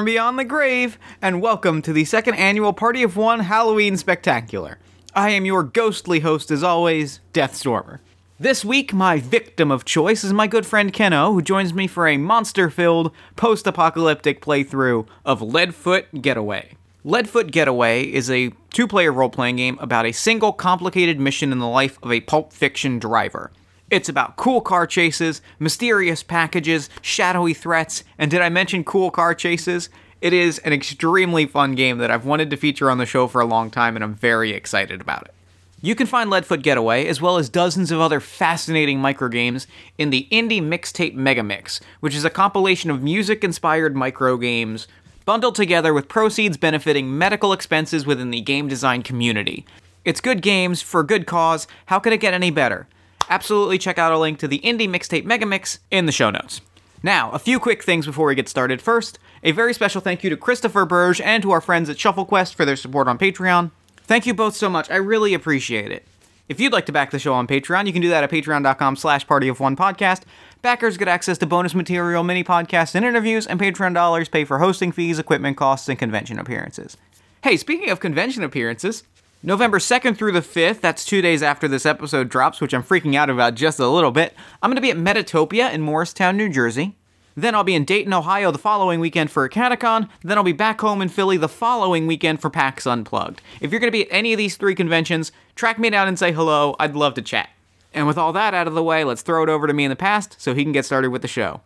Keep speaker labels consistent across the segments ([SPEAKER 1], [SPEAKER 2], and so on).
[SPEAKER 1] from beyond the grave, and welcome to the second annual Party of One Halloween Spectacular. I am your ghostly host, as always, Deathstormer. This week, my victim of choice is my good friend Keno, who joins me for a monster filled, post apocalyptic playthrough of Leadfoot Getaway. Leadfoot Getaway is a two player role playing game about a single complicated mission in the life of a pulp fiction driver. It's about cool car chases, mysterious packages, shadowy threats, and did I mention cool car chases? It is an extremely fun game that I've wanted to feature on the show for a long time, and I'm very excited about it. You can find Leadfoot Getaway, as well as dozens of other fascinating microgames, in the Indie Mixtape Megamix, which is a compilation of music inspired microgames bundled together with proceeds benefiting medical expenses within the game design community. It's good games for a good cause. How could it get any better? Absolutely check out a link to the Indie Mixtape Megamix in the show notes. Now, a few quick things before we get started. First, a very special thank you to Christopher Burge and to our friends at ShuffleQuest for their support on Patreon. Thank you both so much. I really appreciate it. If you'd like to back the show on Patreon, you can do that at patreon.com slash party of one podcast. Backers get access to bonus material, mini podcasts, and interviews, and Patreon dollars pay for hosting fees, equipment costs, and convention appearances. Hey, speaking of convention appearances, November 2nd through the 5th, that's two days after this episode drops, which I'm freaking out about just a little bit, I'm going to be at Metatopia in Morristown, New Jersey. Then I'll be in Dayton, Ohio the following weekend for a Catacon. Then I'll be back home in Philly the following weekend for PAX Unplugged. If you're going to be at any of these three conventions, track me down and say hello. I'd love to chat. And with all that out of the way, let's throw it over to me in the past so he can get started with the show.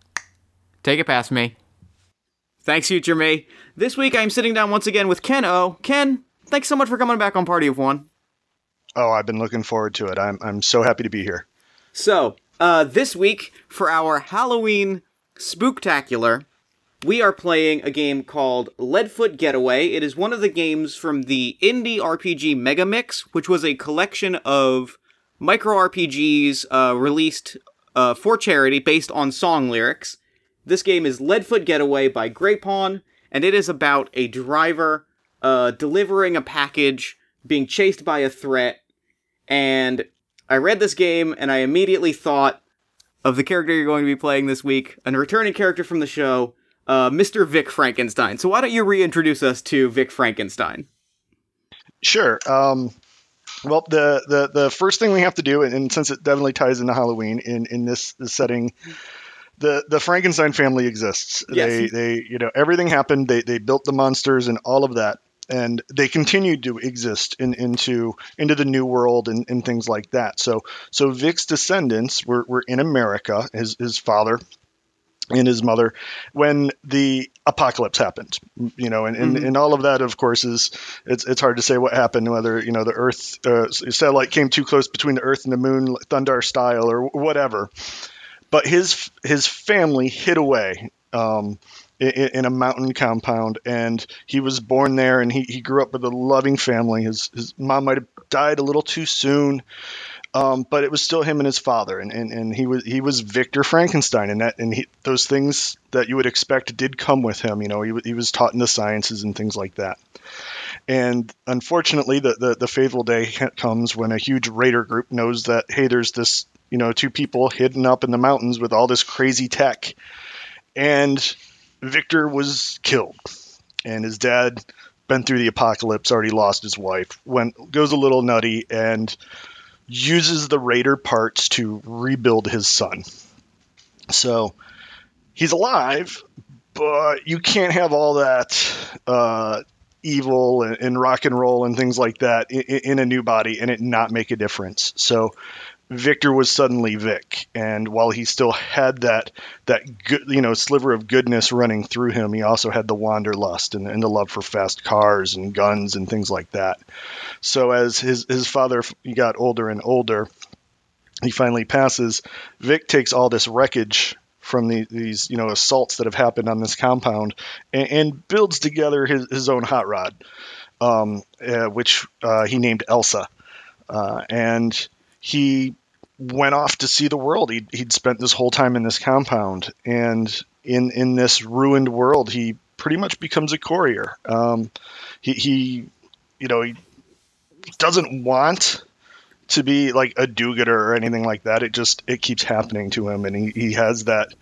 [SPEAKER 1] Take it past me. Thanks, future me. This week I'm sitting down once again with Keno. Ken, thanks so much for coming back on Party of One.
[SPEAKER 2] Oh, I've been looking forward to it. I'm I'm so happy to be here.
[SPEAKER 1] So, uh, this week for our Halloween spooktacular, we are playing a game called Leadfoot Getaway. It is one of the games from the indie RPG Megamix, which was a collection of micro RPGs uh, released uh, for charity based on song lyrics. This game is Leadfoot Getaway by Grey Pawn, and it is about a driver uh, delivering a package, being chased by a threat, and I read this game and I immediately thought of the character you're going to be playing this week, a returning character from the show, uh, Mr. Vic Frankenstein. So why don't you reintroduce us to Vic Frankenstein?
[SPEAKER 2] Sure. Um, well, the, the the first thing we have to do, and, since it definitely ties into Halloween in in this, this setting, the the Frankenstein family exists.
[SPEAKER 1] Yes.
[SPEAKER 2] They they you know everything happened. They they built the monsters and all of that and they continued to exist in, into into the new world and, and things like that. So so Vic's descendants were, were in America, his his father and his mother, when the apocalypse happened. You know, and, and,
[SPEAKER 1] Mhm.
[SPEAKER 2] and all of that, of course, is it's it's hard to say what happened, whether you know the Earth uh, satellite came too close between the Earth and the Moon, Thundarr style, or whatever. But his his family hid away. Um, in, in a mountain compound, and he was born there, and he, he grew up with a loving family. His his mom might have died a little too soon, um, but it was still him and his father, and, and, and he was he was Victor Frankenstein, and that and he, those things that you would expect did come with him. You know, he, he was taught in the sciences and things like that. And unfortunately, the, the the fateful day comes when a huge raider group knows that hey, there's this you know two people hidden up in the mountains with all this crazy tech, and Victor was killed, and his dad been through the apocalypse, already lost his wife, went goes a little nutty and uses the raider parts to rebuild his son. So he's alive, but you can't have all that uh, evil and, and rock and roll and things like that in, in a new body and it not make a difference. So Victor was suddenly Vic, and while he still had that that good, you know, sliver of goodness running through him, he also had the wanderlust and, and the love for fast cars and guns and things like that. So as his his father he got older and older, he finally passes. Vic takes all this wreckage from the, these you know assaults that have happened on this compound and, and builds together his, his own hot rod, um, uh, which uh, he named Elsa, uh, and he went off to see the world. He'd, he'd spent this whole time in this compound, and in in this ruined world, he pretty much becomes a courier. Um, he, he, you know, he doesn't want to be like a do-gooder or anything like that. It just it keeps happening to him, and he, he has that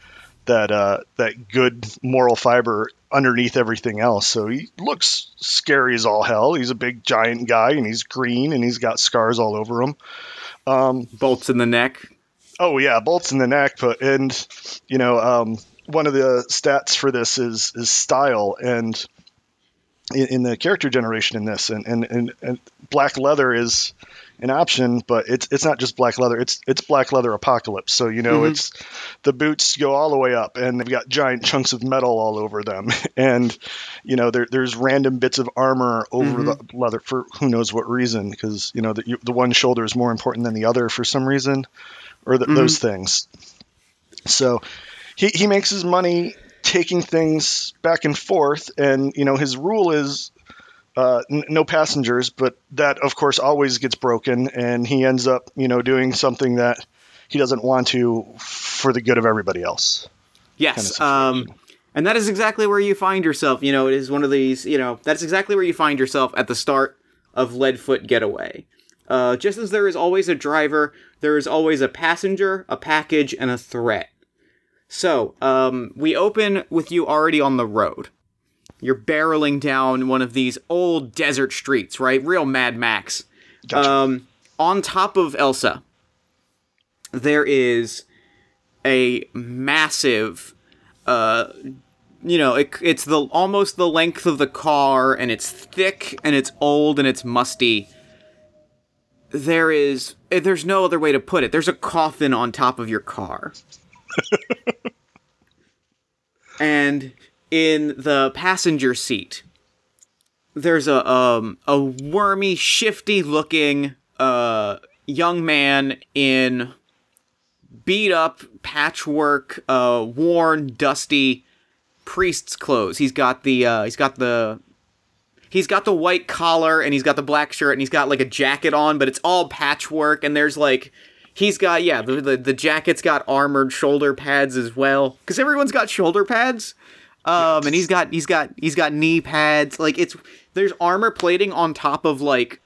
[SPEAKER 2] that uh, that good moral fiber underneath everything else. So he looks scary as all hell. He's a big giant guy, and he's green, and he's got scars all over him.
[SPEAKER 1] Um, Bolts in the neck.
[SPEAKER 2] Oh yeah, bolts in the neck. But and you know, um, one of the stats for this is is style and in, in the character generation in this, and, and and and black leather is an option, but it's it's not just black leather. It's it's black leather apocalypse. So you know mm-hmm. it's the boots go all the way up, and they've got giant chunks of metal all over them, and you know there, there's random bits of armor over mm-hmm. the leather for who knows what reason, because you know the the one shoulder is more important than the other for some reason, or the, mm-hmm. those things. So he he makes his money taking things back and forth, and you know his rule is uh, n- no passengers, but that of course always gets broken, and he ends up, you know, doing something that he doesn't want to for the good of everybody else.
[SPEAKER 1] Yes, kind of um, and that is exactly where you find yourself. You know, it is one of these. You know, that's exactly where you find yourself at the start of Leadfoot Getaway. Uh, just as there is always a driver, there is always a passenger, a package, and a threat. So, um, we open with you already on the road you're barreling down one of these old desert streets, right? Real Mad Max. Gotcha. Um, on top of Elsa, there is a massive, uh, you know, it, it's the almost the length of the car, and it's thick, and it's old, and it's musty. There is, eh, there's no other way to put it. There's a coffin on top of your car. and in the passenger seat, there's a um a wormy, shifty looking uh young man in beat up, patchwork, uh worn, dusty priest's clothes. He's got the uh he's got the he's got the white collar and he's got the black shirt and he's got like a jacket on, but it's all patchwork and there's like he's got yeah the the, the jacket's got armored shoulder pads as well because everyone's got shoulder pads um, and he's got he's got he's got knee pads. Like it's there's armor plating on top of like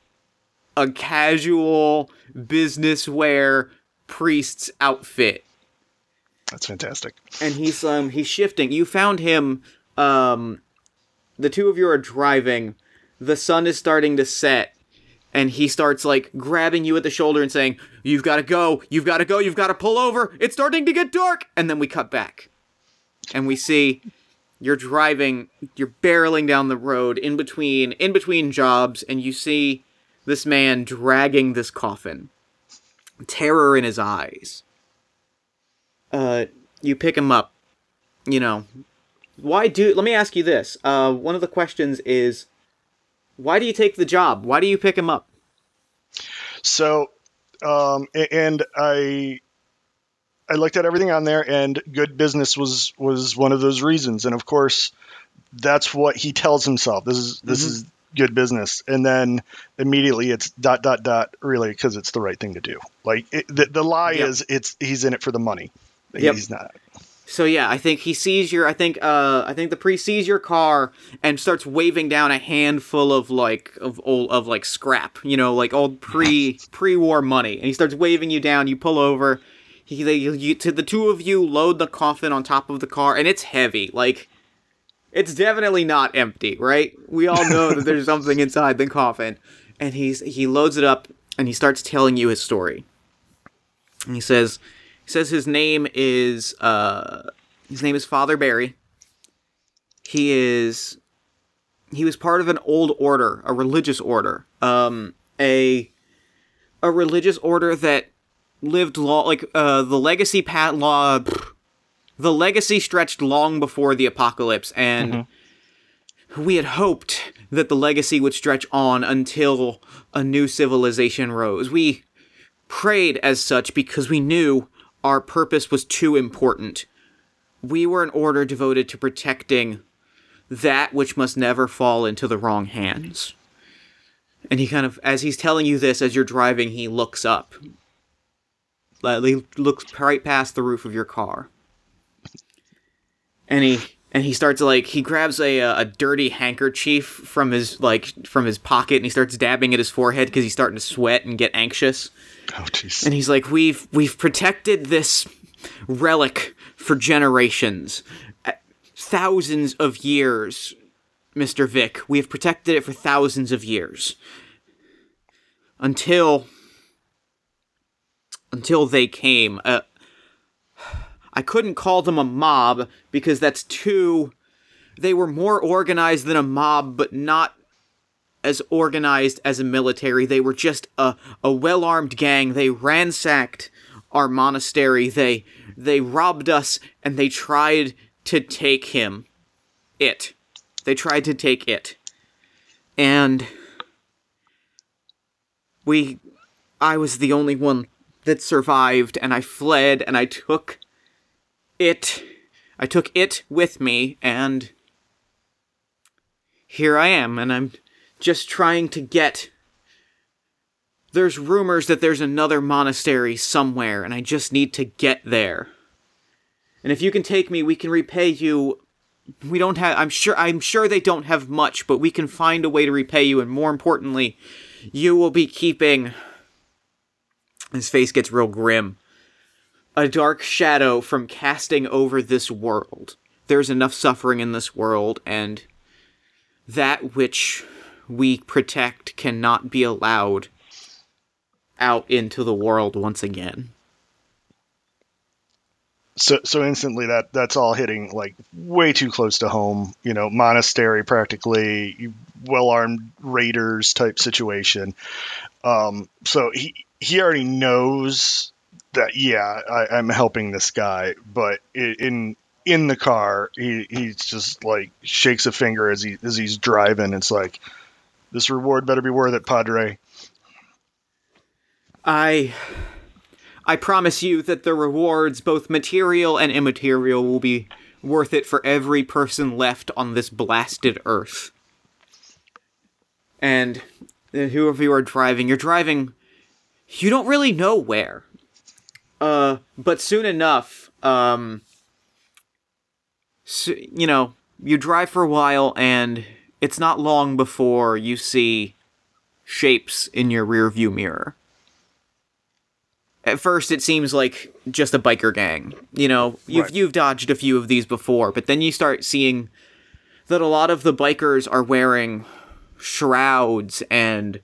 [SPEAKER 1] a casual business wear priest's outfit.
[SPEAKER 2] That's fantastic.
[SPEAKER 1] And he's um he's shifting. You found him um the two of you are driving. The sun is starting to set and he starts like grabbing you at the shoulder and saying, "You've got to go. You've got to go. You've got to pull over. It's starting to get dark." And then we cut back. And we see you're driving you're barreling down the road in between in between jobs and you see this man dragging this coffin. Terror in his eyes. Uh you pick him up. You know why do let me ask you this. Uh one of the questions is why do you take the job? Why do you pick him up?
[SPEAKER 2] So um and i I looked at everything on there, and good business was was one of those reasons. And of course, that's what he tells himself. This is this mm-hmm. is good business, and then immediately it's dot dot dot really because it's the right thing to do. Like it, the the lie yep. is it's he's in it for the money. Yep. He's not.
[SPEAKER 1] So yeah, I think he sees your. I think uh, I think the priest sees your car and starts waving down a handful of like of old of like scrap, you know, like old pre pre war money, and he starts waving you down. You pull over he they, you, to the two of you load the coffin on top of the car, and it's heavy. Like it's definitely not empty, right? We all know that there's something inside the coffin, and he's he loads it up and he starts telling you his story. And he says he says his name is uh his name is Father Barry. He is he was part of an old order, a religious order, um, a a religious order that lived long, like uh, the legacy pat law. The legacy stretched long before the apocalypse, and mm-hmm. we had hoped that the legacy would stretch on until a new civilization rose. We prayed as such because we knew our purpose was too important. We were an order devoted to protecting that which must never fall into the wrong hands. And he kind of, as he's telling you this as you're driving, he looks up he looks right past the roof of your car, and he and he starts like he grabs a a dirty handkerchief from his like from his pocket and he starts dabbing at his forehead because he's starting to sweat and get anxious.
[SPEAKER 2] Oh jeez.
[SPEAKER 1] And he's like, "We've we've protected this relic for generations, thousands of years, Mr. Vic. We have protected it for thousands of years. Until. Until they came. Uh, I couldn't call them a mob because that's too. They were more organized than a mob, but not as organized as a military. They were just a, a well armed gang. They ransacked our monastery. They they robbed us and they tried to take him. It. They tried to take it. And we I was the only one that survived and I fled and I took it I took it with me and here I am and I'm just trying to get there's rumors that there's another monastery somewhere and I just need to get there. And if you can take me, we can repay you. We don't have I'm sure I'm sure they don't have much, but we can find a way to repay you and more importantly, you will be keeping his face gets real grim. A dark shadow from casting over this world. There's enough suffering in this world and that which we protect cannot be allowed out into the world once again.
[SPEAKER 2] So, so instantly that that's all hitting like way too close to home. You know, monastery practically, well armed raiders type situation. Um, so he he already knows that yeah, I, am helping this guy, but in in the car, he he's just like shakes a finger as he as he's driving. It's like this reward better be worth it, Padre.
[SPEAKER 1] I I promise you that the rewards, both material and immaterial, will be worth it for every person left on this blasted earth. And uh, whoever you are driving, you're driving you don't really know where. Uh but soon enough, um so, you know, you drive for a while and it's not long before you see shapes in your rearview mirror at first it seems like just a biker gang. You know, you've right. you've dodged a few of these before, but then you start seeing that a lot of the bikers are wearing shrouds and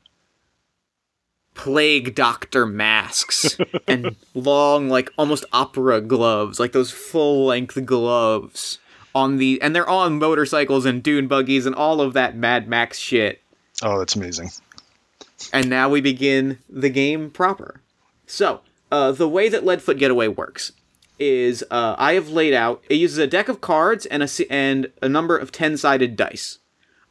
[SPEAKER 1] plague doctor masks and long like almost opera gloves, like those full-length gloves on the and they're on motorcycles and dune buggies and all of that Mad Max shit.
[SPEAKER 2] Oh, that's amazing.
[SPEAKER 1] And now we begin the game proper. So, uh, the way that Leadfoot Getaway works is uh, I have laid out. It uses a deck of cards and a and a number of ten sided dice.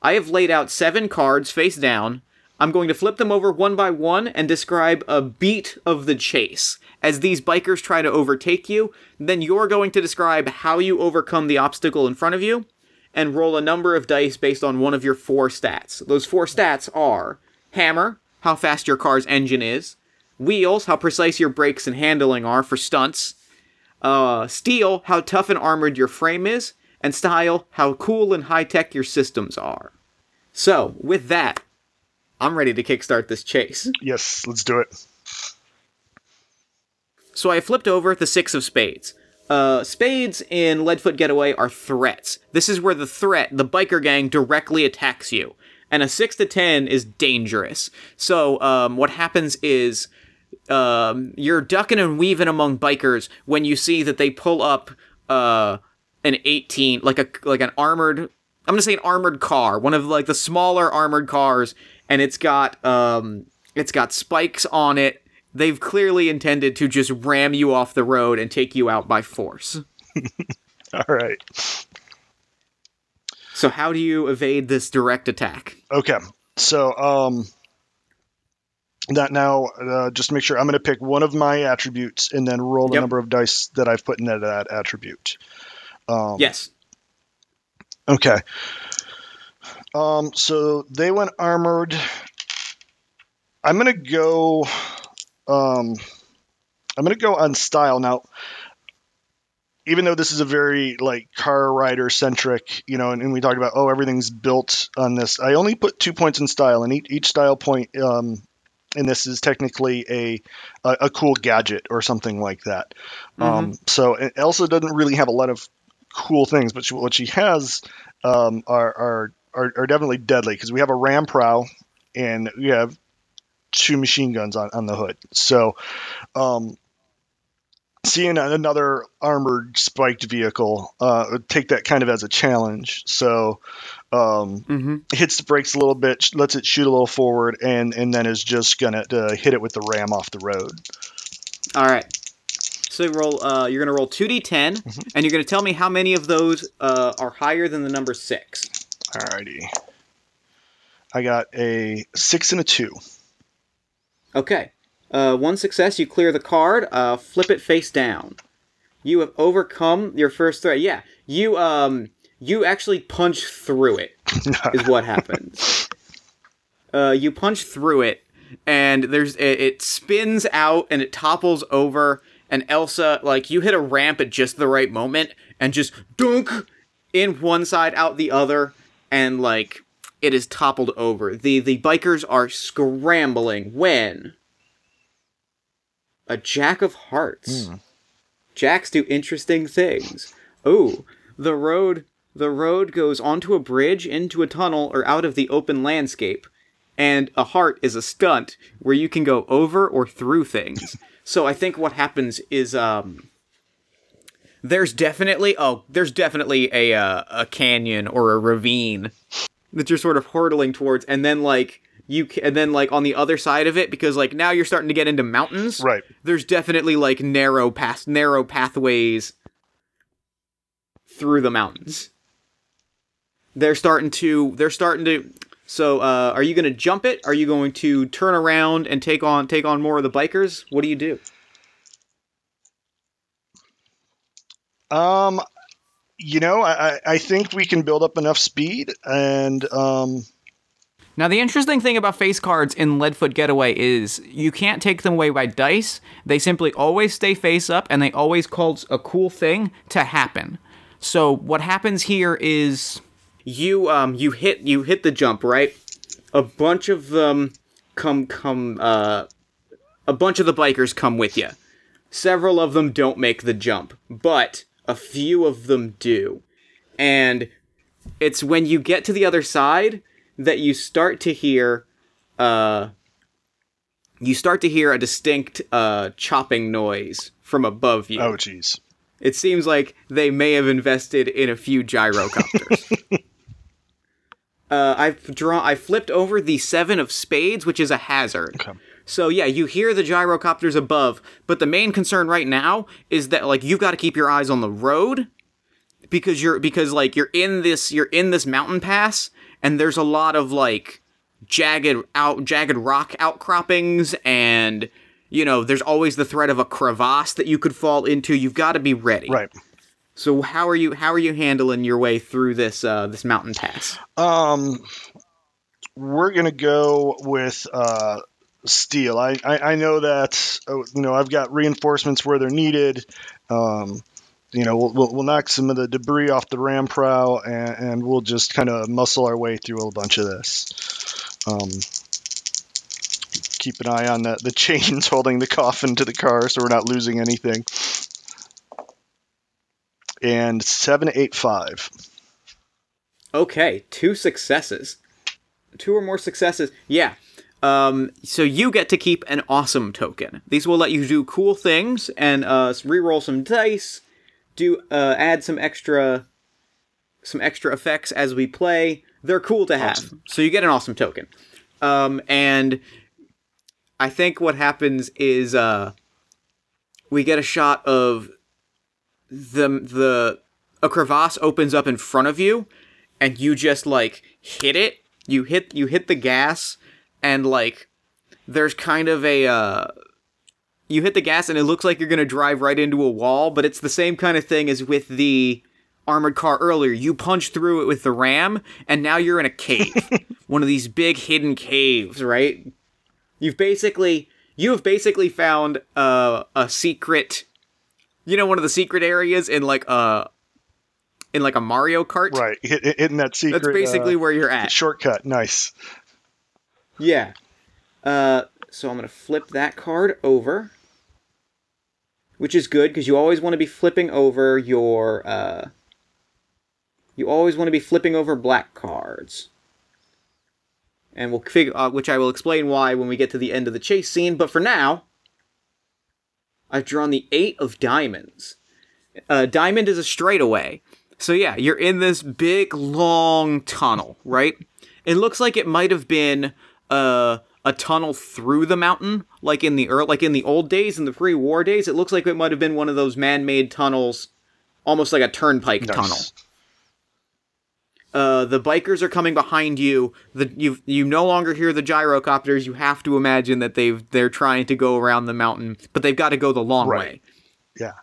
[SPEAKER 1] I have laid out seven cards face down. I'm going to flip them over one by one and describe a beat of the chase. As these bikers try to overtake you, then you're going to describe how you overcome the obstacle in front of you and roll a number of dice based on one of your four stats. Those four stats are hammer, how fast your car's engine is, Wheels, how precise your brakes and handling are for stunts. Uh, steel, how tough and armored your frame is. And style, how cool and high tech your systems are. So, with that, I'm ready to kickstart this chase.
[SPEAKER 2] Yes, let's do it.
[SPEAKER 1] So I flipped over the six of spades. Uh, spades in Leadfoot Getaway are threats. This is where the threat, the biker gang, directly attacks you. And a six to ten is dangerous. So um, what happens is um, you're ducking and weaving among bikers when you see that they pull up uh, an 18, like a like an armored. I'm gonna say an armored car, one of like the smaller armored cars, and it's got um, it's got spikes on it. They've clearly intended to just ram you off the road and take you out by force.
[SPEAKER 2] All right.
[SPEAKER 1] So how do you evade this direct attack?
[SPEAKER 2] Okay. So um that now uh, just make sure I'm going to pick one of my attributes and then roll the yep. number of dice that I've put into that attribute.
[SPEAKER 1] Um, yes.
[SPEAKER 2] Okay. Um, so they went armored. I'm going to go. Um, I'm to go on style now. Even though this is a very like car rider centric, you know, and, and, we talked about oh everything's built on this. I only put two points in style, and each, each style point um, and this is technically a a, a cool gadget or something like that. Um, so Elsa doesn't really have a lot of cool things, but she, what she has um, are, are are are definitely deadly because we have a ram prow and we have two machine guns on, on the hood. So, um, seeing another armored spiked vehicle uh, take that kind of as a challenge. So, um,
[SPEAKER 1] Mm-hmm.
[SPEAKER 2] hits the brakes a little bit, lets it shoot a little forward, and and then is just gonna uh, hit it with the ram off the road.
[SPEAKER 1] All right. So you roll. Uh, you're gonna roll two d10,
[SPEAKER 2] Mm-hmm.
[SPEAKER 1] and you're gonna tell me how many of those uh, are higher than the number six.
[SPEAKER 2] Alrighty. I got a six and a two.
[SPEAKER 1] Okay. Uh, one success, you clear the card. Uh, flip it face down. You have overcome your first threat. Yeah, you um, you actually punch through it. is what happens. Uh, you punch through it, and there's it, it spins out and it topples over. And Elsa, like you hit a ramp at just the right moment, and just dunk in one side out the other, and like it is toppled over. the The bikers are scrambling when a Jack of Hearts. Jacks do interesting things. Ooh, the road the road goes onto a bridge, into a tunnel, or out of the open landscape. And a heart is a stunt where you can go over or through things. so I think what happens is um there's definitely oh there's definitely a uh, a canyon or a ravine that you're sort of hurtling towards and then like you ca- and then like on the other side of it because like now you're starting to get into mountains
[SPEAKER 2] Right.
[SPEAKER 1] there's definitely like narrow path narrow pathways through the mountains. They're starting to they're starting to so uh, are you going to jump it? Are you going to turn around and take on take on more of the bikers? What do you do
[SPEAKER 2] Um, you know, I, I- think we can build up enough speed, and um,
[SPEAKER 1] Now, the interesting thing about face cards in Leadfoot Getaway is you can't take them away by dice. They simply always stay face up and they always cause a cool thing to happen. So what happens here is you um you hit you hit the jump, right? A bunch of them come come uh a bunch of the bikers come with you. Several of them don't make the jump, but a few of them do. And it's when you get to the other side that you start to hear uh you start to hear a distinct uh chopping noise from above you.
[SPEAKER 2] oh, jeez.
[SPEAKER 1] It seems like they may have invested in a few gyrocopters. uh, I've drawn. I flipped over the seven of spades, which is a hazard.
[SPEAKER 2] Okay.
[SPEAKER 1] So yeah, you hear the gyrocopters above, but the main concern right now is that like you've got to keep your eyes on the road because you're because like you're in this you're in this mountain pass and there's a lot of like jagged out jagged rock outcroppings and you know there's always the threat of a crevasse that you could fall into. You've got to be ready.
[SPEAKER 2] Right.
[SPEAKER 1] so how are you how are you handling your way through this uh this mountain pass?
[SPEAKER 2] Um, we're gonna go with uh, steel. I, I I know that uh, you know I've got reinforcements where they're needed. Um, you know we'll, we'll we'll knock some of the debris off the ram prow and, and we'll just kind of muscle our way through a bunch of this. Um, keep an eye on the the chains holding the coffin to the car so we're not losing anything. And seven eight five.
[SPEAKER 1] Okay, two successes. Two or more successes. Yeah. Um, so you get to keep an awesome token. These will let you do cool things and uh, re-roll some dice, do uh, add some extra some extra effects as we play. They're cool to have. So you get an awesome token. Um, and I think what happens is uh, we get a shot of the the a crevasse opens up in front of you and you just like hit it you hit you hit the gas and like there's kind of a uh you hit the gas and it looks like you're going to drive right into a wall but it's the same kind of thing as with the armored car earlier you punch through it with the ram and now you're in a cave one of these big hidden caves right you've basically you have basically found uh, a secret you know one of the secret areas in like a in like a Mario Kart
[SPEAKER 2] Right, hitting that secret.
[SPEAKER 1] that's basically
[SPEAKER 2] uh,
[SPEAKER 1] where you're at
[SPEAKER 2] shortcut. Nice.
[SPEAKER 1] Yeah. Uh, So I'm going to flip that card over, which is good because you always want to be flipping over your. Uh, you always want to be flipping over black cards. And we'll figure, uh, which I will explain why when we get to the end of the chase scene. But for now, I've drawn the eight of diamonds. Uh, diamond is a straightaway. So yeah, you're in this big long tunnel, right? It looks like it might have been uh, a tunnel through the mountain, like in the er- like in the old days, in the pre-war days. It looks like it might have been one of those man-made tunnels, almost like a turnpike
[SPEAKER 2] Nice.
[SPEAKER 1] tunnel. Uh, the bikers are coming behind you. The you you no longer hear the gyrocopters. You have to imagine that they've they're trying to go around the mountain, but they've got to go the long
[SPEAKER 2] Right.
[SPEAKER 1] way
[SPEAKER 2] Yeah.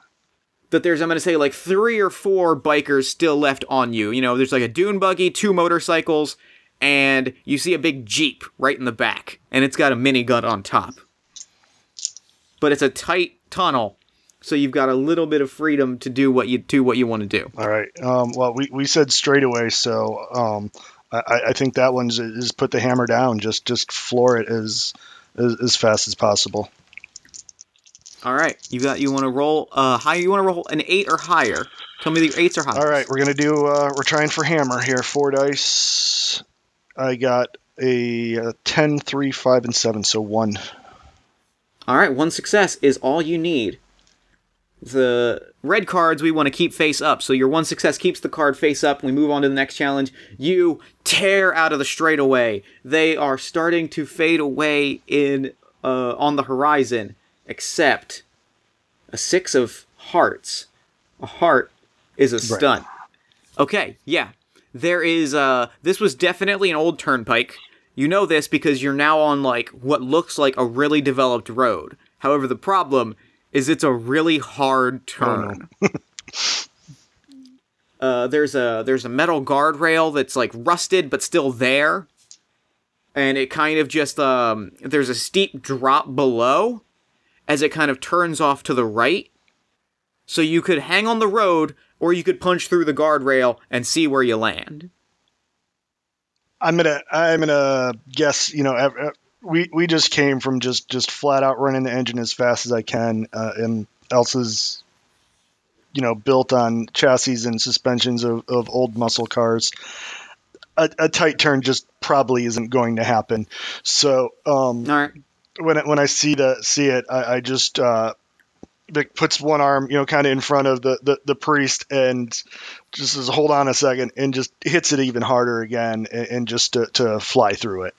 [SPEAKER 1] that there's I'm gonna say like three or four bikers still left on you. You know, there's like a dune buggy, two motorcycles, and you see a big jeep right in the back, and it's got a minigun on top. But it's a tight tunnel, so you've got a little bit of freedom to do what you do what you want to do.
[SPEAKER 2] All right. Um, well, we, we said straight away, so um, I, I think that one's is put the hammer down. Just just floor it as as, as fast as possible.
[SPEAKER 1] All right, you got you want to roll uh high. You want to roll an eight or higher. Tell me the eights or higher.
[SPEAKER 2] All right, we're gonna do. Uh, we're trying for hammer here. Four dice. I got a, uh 10, 3, 5, and 7, so 1.
[SPEAKER 1] All right, one success is all you need. The red cards we want to keep face up, so your one success keeps the card face up. We move on to the next challenge. You tear out of the straightaway. They are starting to fade away in uh, on the horizon, except a six of hearts. A heart is a stunt. Okay, yeah. There is uh this was definitely an old turnpike. You know this because you're now on like what looks like a really developed road. However, the problem is it's a really hard turn. uh there's a there's a metal guardrail that's like rusted but still there. And it kind of just um there's a steep drop below as it kind of turns off to the right. So you could hang on the road or you could punch through the guardrail and see where you land.
[SPEAKER 2] I'm gonna I'm gonna guess. You know, we we just came from just just flat out running the engine as fast as I can, uh, and Elsa's, you know, built on chassis and suspensions of, of old muscle cars. A, a tight turn just probably isn't going to happen. So um,
[SPEAKER 1] All right.
[SPEAKER 2] when it, when I see the see it, I, I just uh, Vic puts one arm, you know, kind of in front of the, the, the priest and just says, hold on a second, and just hits it even harder again, and, and just to, to fly through it.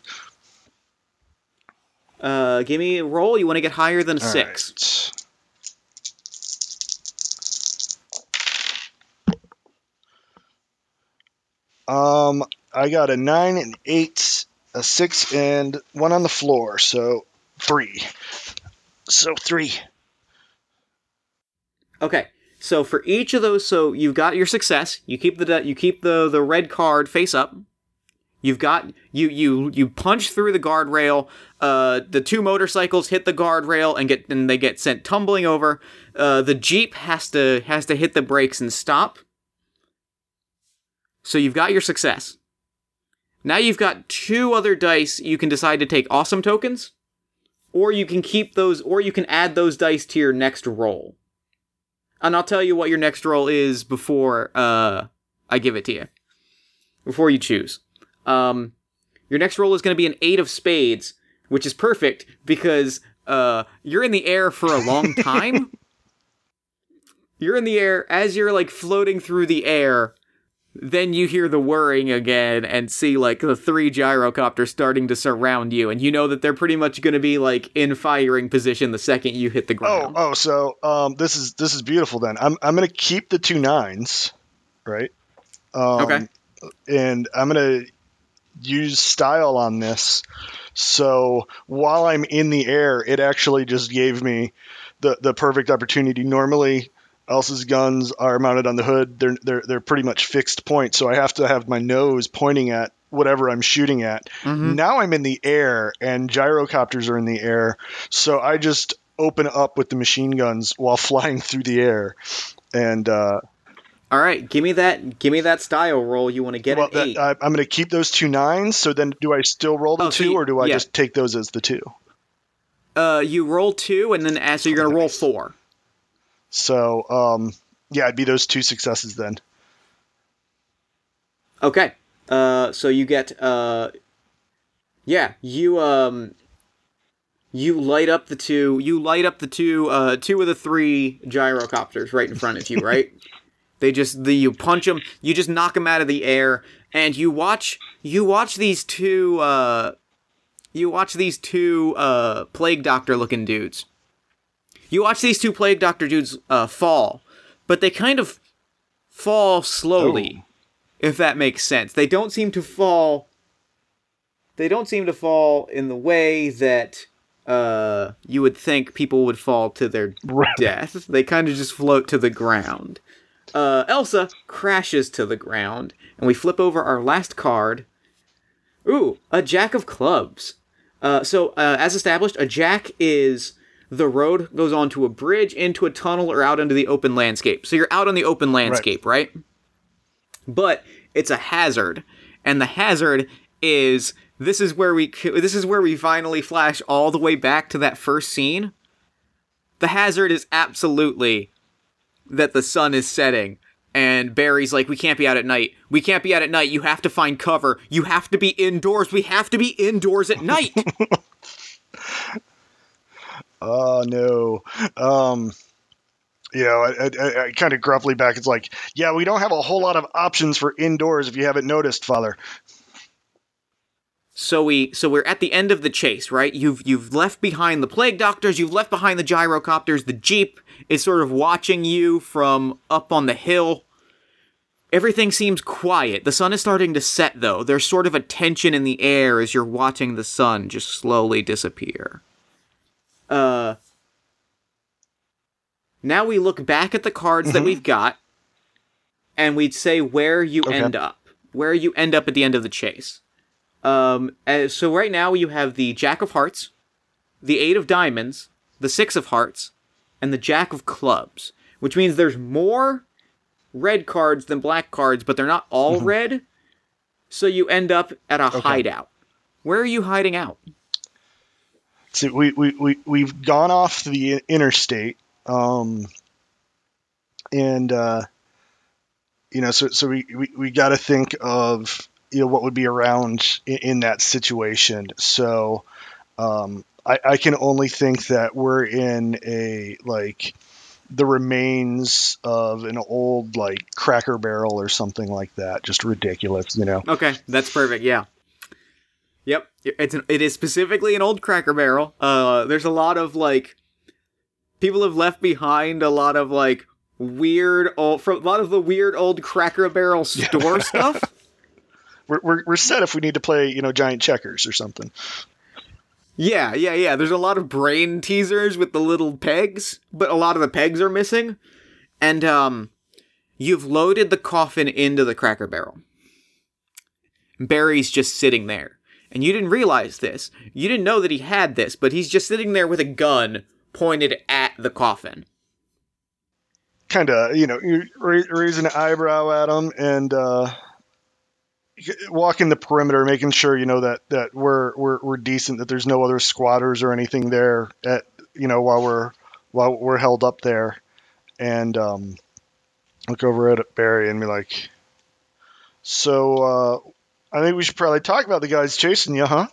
[SPEAKER 1] Uh, give me a roll. You want to get higher than a
[SPEAKER 2] All
[SPEAKER 1] six.
[SPEAKER 2] right. Um, I got a nine and eight, a six, and one on the floor, so three. So three.
[SPEAKER 1] Okay. So for each of those, so you've got your success. You keep the you keep the the red card face up. You've got you you you punch through the guardrail. Uh, the two motorcycles hit the guardrail and get and they get sent tumbling over. Uh, the jeep has to has to hit the brakes and stop. So you've got your success. Now you've got two other dice. You can decide to take awesome tokens, or you can keep those, or you can add those dice to your next roll. And I'll tell you what your next roll is before uh, I give it to you. Before you choose. Um, your next roll is going to be an eight of spades, which is perfect because uh, you're in the air for a long time. you're in the air as you're like floating through the air. Then you hear the whirring again and see like the three gyrocopters starting to surround you, and you know that they're pretty much going to be like in firing position the second you hit the
[SPEAKER 2] Oh,
[SPEAKER 1] ground.
[SPEAKER 2] oh, so um, this is this is beautiful. Then I'm I'm gonna keep the two nines, right? Um,
[SPEAKER 1] Okay.
[SPEAKER 2] And I'm gonna use style on this. So while I'm in the air, it actually just gave me the the perfect opportunity. Normally, Elsa's guns are mounted on the hood. They're they're they're pretty much fixed point. So I have to have my nose pointing at whatever I'm shooting at.
[SPEAKER 1] Mhm.
[SPEAKER 2] Now I'm in the air, and gyrocopters are in the air. So I just open up with the machine guns while flying through the air. And uh,
[SPEAKER 1] All right, give me that. Give me that style roll. You want to get
[SPEAKER 2] well,
[SPEAKER 1] an
[SPEAKER 2] that,
[SPEAKER 1] eight.
[SPEAKER 2] I, I'm going to keep those two nines. So then, do I still roll the
[SPEAKER 1] Oh, so
[SPEAKER 2] two,
[SPEAKER 1] you-
[SPEAKER 2] or do I
[SPEAKER 1] yeah.
[SPEAKER 2] just take those as the two?
[SPEAKER 1] Uh, you roll two, and then uh, so you're gonna roll four.
[SPEAKER 2] So, um, yeah, it'd be those two successes then.
[SPEAKER 1] Okay. Uh, so you get uh, yeah, you um, you light up the two. You light up the two. Uh, two of the three gyrocopters right in front of you, right? they just the you punch them. You just knock them out of the air, and you watch you watch these two. Uh, you watch these two uh plague doctor looking dudes. You watch these two plague doctor dudes uh fall, but they kind of fall slowly if that makes sense. They don't seem to fall. They don't seem to fall in the way that uh, you would think people would fall to their
[SPEAKER 2] Right.
[SPEAKER 1] death. They kind of just float to the ground. Uh, Elsa crashes to the ground, and we flip over our last card. Ooh, a Jack of Clubs. Uh, so, uh, as established, a Jack is the road goes onto a bridge, into a tunnel, or out into the open landscape. So you're out on the open landscape, right? But it's a hazard, and the hazard is this is where we this is where we finally flash all the way back to that first scene. The hazard is absolutely that the sun is setting and Barry's like we can't be out at night. We can't be out at night. You have to find cover. You have to be indoors. We have to be indoors at night.
[SPEAKER 2] Oh no. Um, you know, I, I, I kind of gruffly back. It's like, yeah, we don't have a whole lot of options for indoors. If you haven't noticed, Father.
[SPEAKER 1] So we so we're at the end of the chase, right? You've you've left behind the plague doctors, you've left behind the gyrocopters, the jeep is sort of watching you from up on the hill. Everything seems quiet. The sun is starting to set though. There's sort of a tension in the air as you're watching the sun just slowly disappear. Uh now we look back at the cards that we've got and we'd say where you
[SPEAKER 2] Okay.
[SPEAKER 1] end up. Where you end up at the end of the chase. Um, uh, so right now you have the Jack of Hearts, the Eight of Diamonds, the Six of Hearts, and the Jack of Clubs, which means there's more red cards than black cards, but they're not all red. So you end up at a hideout. Where are you hiding out?
[SPEAKER 2] So we, we, we, we've gone off the interstate. Um, and, uh, you know, so, so we, we, we got to think of, you know, what would be around in, in that situation. So, um, I, I can only think that we're in a, like, the remains of an old, like, cracker barrel or something like that. Just ridiculous, you know?
[SPEAKER 1] Okay, that's perfect. Yeah. Yep, it's an, it is specifically an old Cracker Barrel. Uh, there's a lot of like people have left behind a lot of like weird old from a lot of the weird old Cracker Barrel store stuff.
[SPEAKER 2] We're, we're, we're set if we need to play, you know, giant checkers or something.
[SPEAKER 1] Yeah, yeah, yeah. There's a lot of brain teasers with the little pegs, but a lot of the pegs are missing. And um you've loaded the coffin into the cracker barrel. Barry's just sitting there. And you didn't realize this. You didn't know that he had this, but he's just sitting there with a gun pointed at the coffin.
[SPEAKER 2] kind of you know raising an eyebrow at him and uh, walking the perimeter, making sure you know that that we're we're we're decent, that there's no other squatters or anything there at you know while we're while we're held up there, and um, look over at Barry and be like, so uh, I think we should probably talk about the guys chasing you, huh?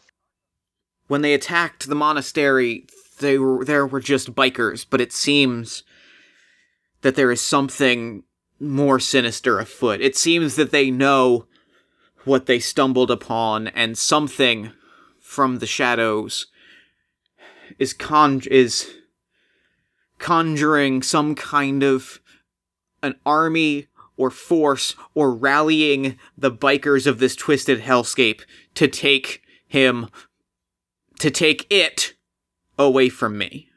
[SPEAKER 1] when they attacked the monastery, they were there were just bikers, but it seems that there is something more sinister afoot. It seems that they know what they stumbled upon, and something from the shadows is con is conjuring some kind of an army or force or rallying the bikers of this twisted hellscape to take him to take it away from me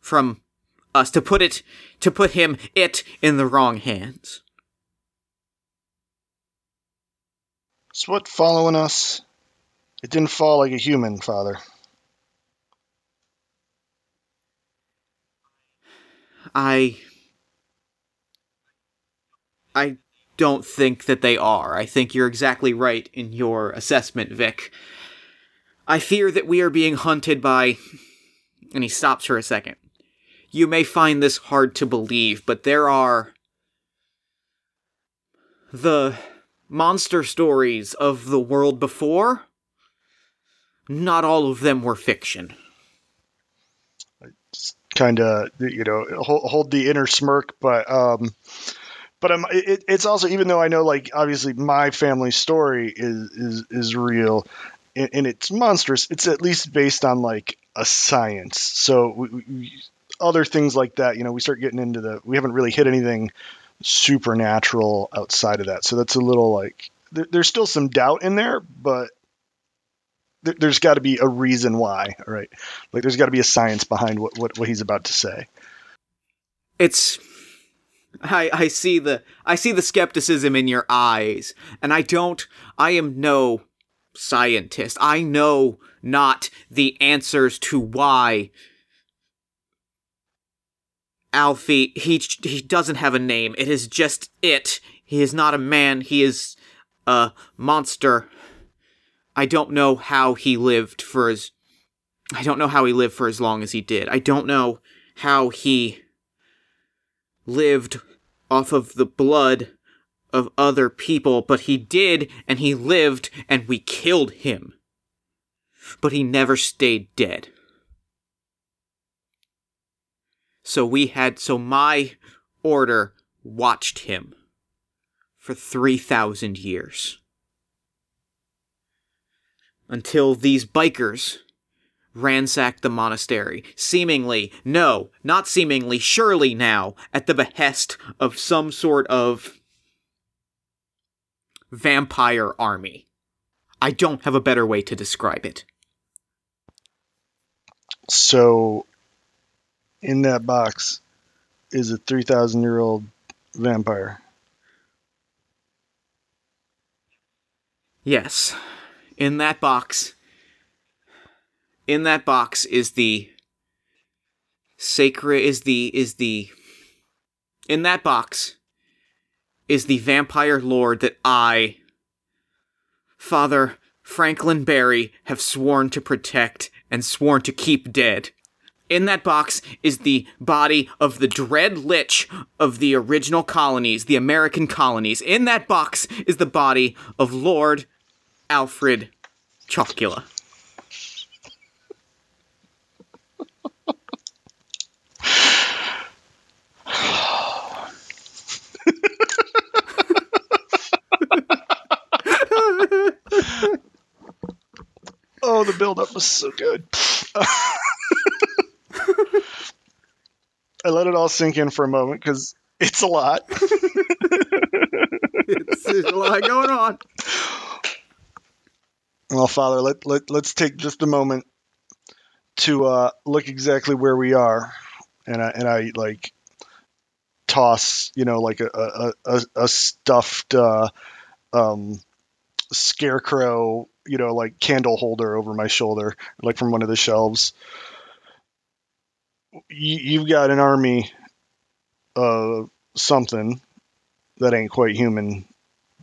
[SPEAKER 1] from us to put it to put him it in the wrong hands
[SPEAKER 2] So what following us? It didn't fall like a human, Father.
[SPEAKER 1] i i don't think that they are i think you're exactly right in your assessment vic i fear that we are being hunted by And he stops for a second. You may find this hard to believe, but there are the monster stories of the world before. Not all of them were fiction.
[SPEAKER 2] Kind of, you know, hold, hold, the inner smirk, but um, but I'm, it, it's also even though I know like obviously my family story is is is real, and, and it's monstrous. It's at least based on like a science. So we, we, other things like that, you know, we start getting into the. We haven't really hit anything supernatural outside of that. So that's a little like there, there's still some doubt in there, but there, there's got to be a reason why, right? Like there's got to be a science behind what, what what he's about to say.
[SPEAKER 1] It's I I see the I see the skepticism in your eyes, and I don't. I am no scientist. I know not the answers to why Alfie, he he doesn't have a name. It is just it. He is not a man. He is a monster. I don't know how he lived for as I don't know how he lived for as long as he did. I don't know how he lived off of the blood of other people, but he did and he lived and we killed him. But he never stayed dead. So we had, so my order watched him for 3,000 years. Until these bikers ransacked the monastery, seemingly, no, not seemingly, surely now, at the behest of some sort of vampire army. I don't have a better way to describe it.
[SPEAKER 2] So in that box is a 3,000 year old vampire.
[SPEAKER 1] Yes. In that box. In that box is the sacred is the is the in that box is the vampire lord that I Father Franklin Barry have sworn to protect and sworn to keep dead. In that box is the body of the Dread Lich of the original colonies, the American colonies. In that box is the body of Lord Alfred Chocula.
[SPEAKER 2] oh, the buildup was so good. I let it all sink in for a moment because it's a lot.
[SPEAKER 1] it's, a lot going on.
[SPEAKER 2] Well, Father, let, let, let's take just a moment to uh, look exactly where we are. And I, and I like toss, you know, like a, a, a, a stuffed uh, um, scarecrow, you know, like candle holder over my shoulder, like from one of the shelves you've got an army of something that ain't quite human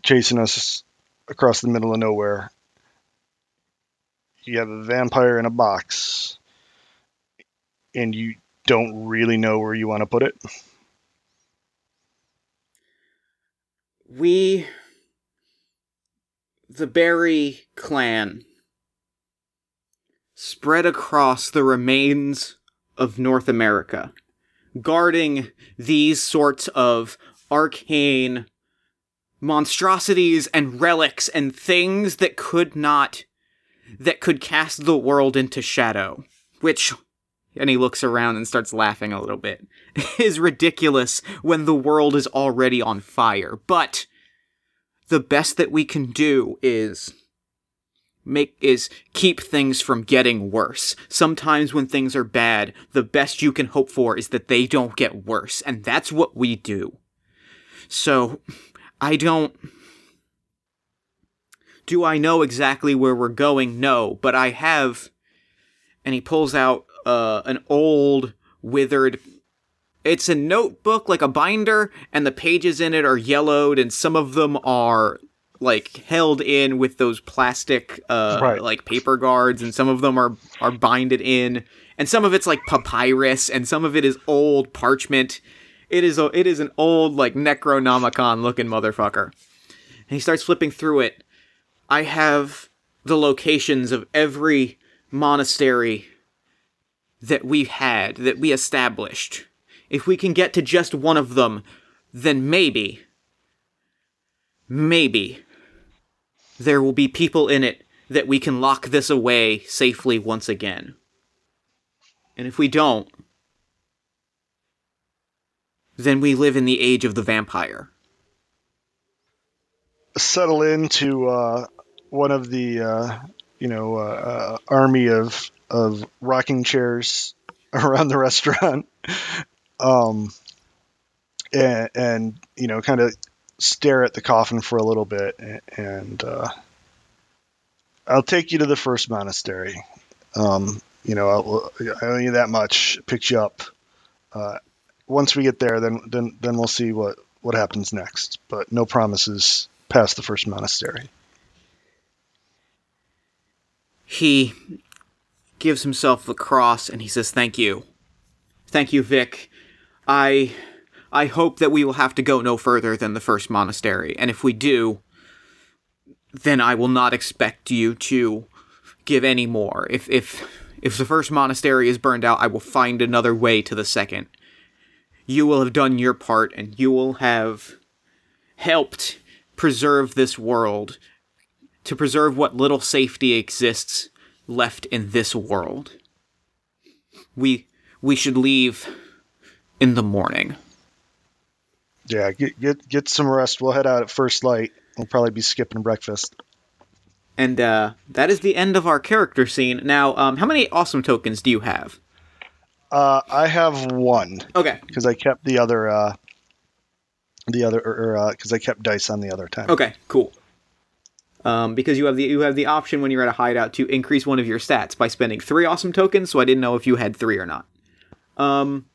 [SPEAKER 2] chasing us across the middle of nowhere. You have a vampire in a box, and you don't really know where you want to put it.
[SPEAKER 1] We, the Barry clan, spread across the remains of North America, guarding these sorts of arcane monstrosities and relics and things that could not that could cast the world into shadow, which and he looks around and starts laughing a little bit, is ridiculous when the world is already on fire. But the best that we can do is make is keep things from getting worse. Sometimes when things are bad, the best you can hope for is that they don't get worse, and that's what we do. So, I don't do I know exactly where we're going? No, but I have and he pulls out uh, an old withered it's a notebook like a binder and the pages in it are yellowed and some of them are like held in with those plastic uh
[SPEAKER 2] Right.
[SPEAKER 1] like paper guards and some of them are are binded in and some of it's like papyrus and some of it is old parchment. It is a, it is an old like necronomicon looking motherfucker. And he starts flipping through it. I have the locations of every monastery that we had that we established if we can get to just one of them then maybe maybe there will be people in it that we can lock this away safely once again. And if we don't, then we live in the age of the vampire.
[SPEAKER 2] settle into uh, one of the uh, you know uh, uh, army of of rocking chairs around the restaurant, um, and, and you know kind of stare at the coffin for a little bit, and uh, I'll take you to the first monastery. Um, you know, I'll, I owe you that much. Pick you up. Uh, once we get there, then then then we'll see what what happens next. But no promises past the first monastery.
[SPEAKER 1] He gives himself the cross and he says, Thank you. Thank you, Vic. I. I hope that we will have to go no further than the first monastery, and if we do, then I will not expect you to give any more. If if if the first monastery is burned out, I will find another way to the second. You will have done your part, and you will have helped preserve this world, to preserve what little safety exists left in this world. We we should leave in the morning.
[SPEAKER 2] Yeah, get get get some rest. We'll head out at first light. We'll probably be skipping breakfast.
[SPEAKER 1] And uh, that is the end of our character scene. Now, um, how many awesome tokens do you have?
[SPEAKER 2] Uh, I have one
[SPEAKER 1] Okay.
[SPEAKER 2] because I kept the other uh, the other or because I kept dice on the other time.
[SPEAKER 1] Okay. Cool. Um, because you have the you have the option when you're at a hideout to increase one of your stats by spending three awesome tokens. So I didn't know if you had three or not. Um,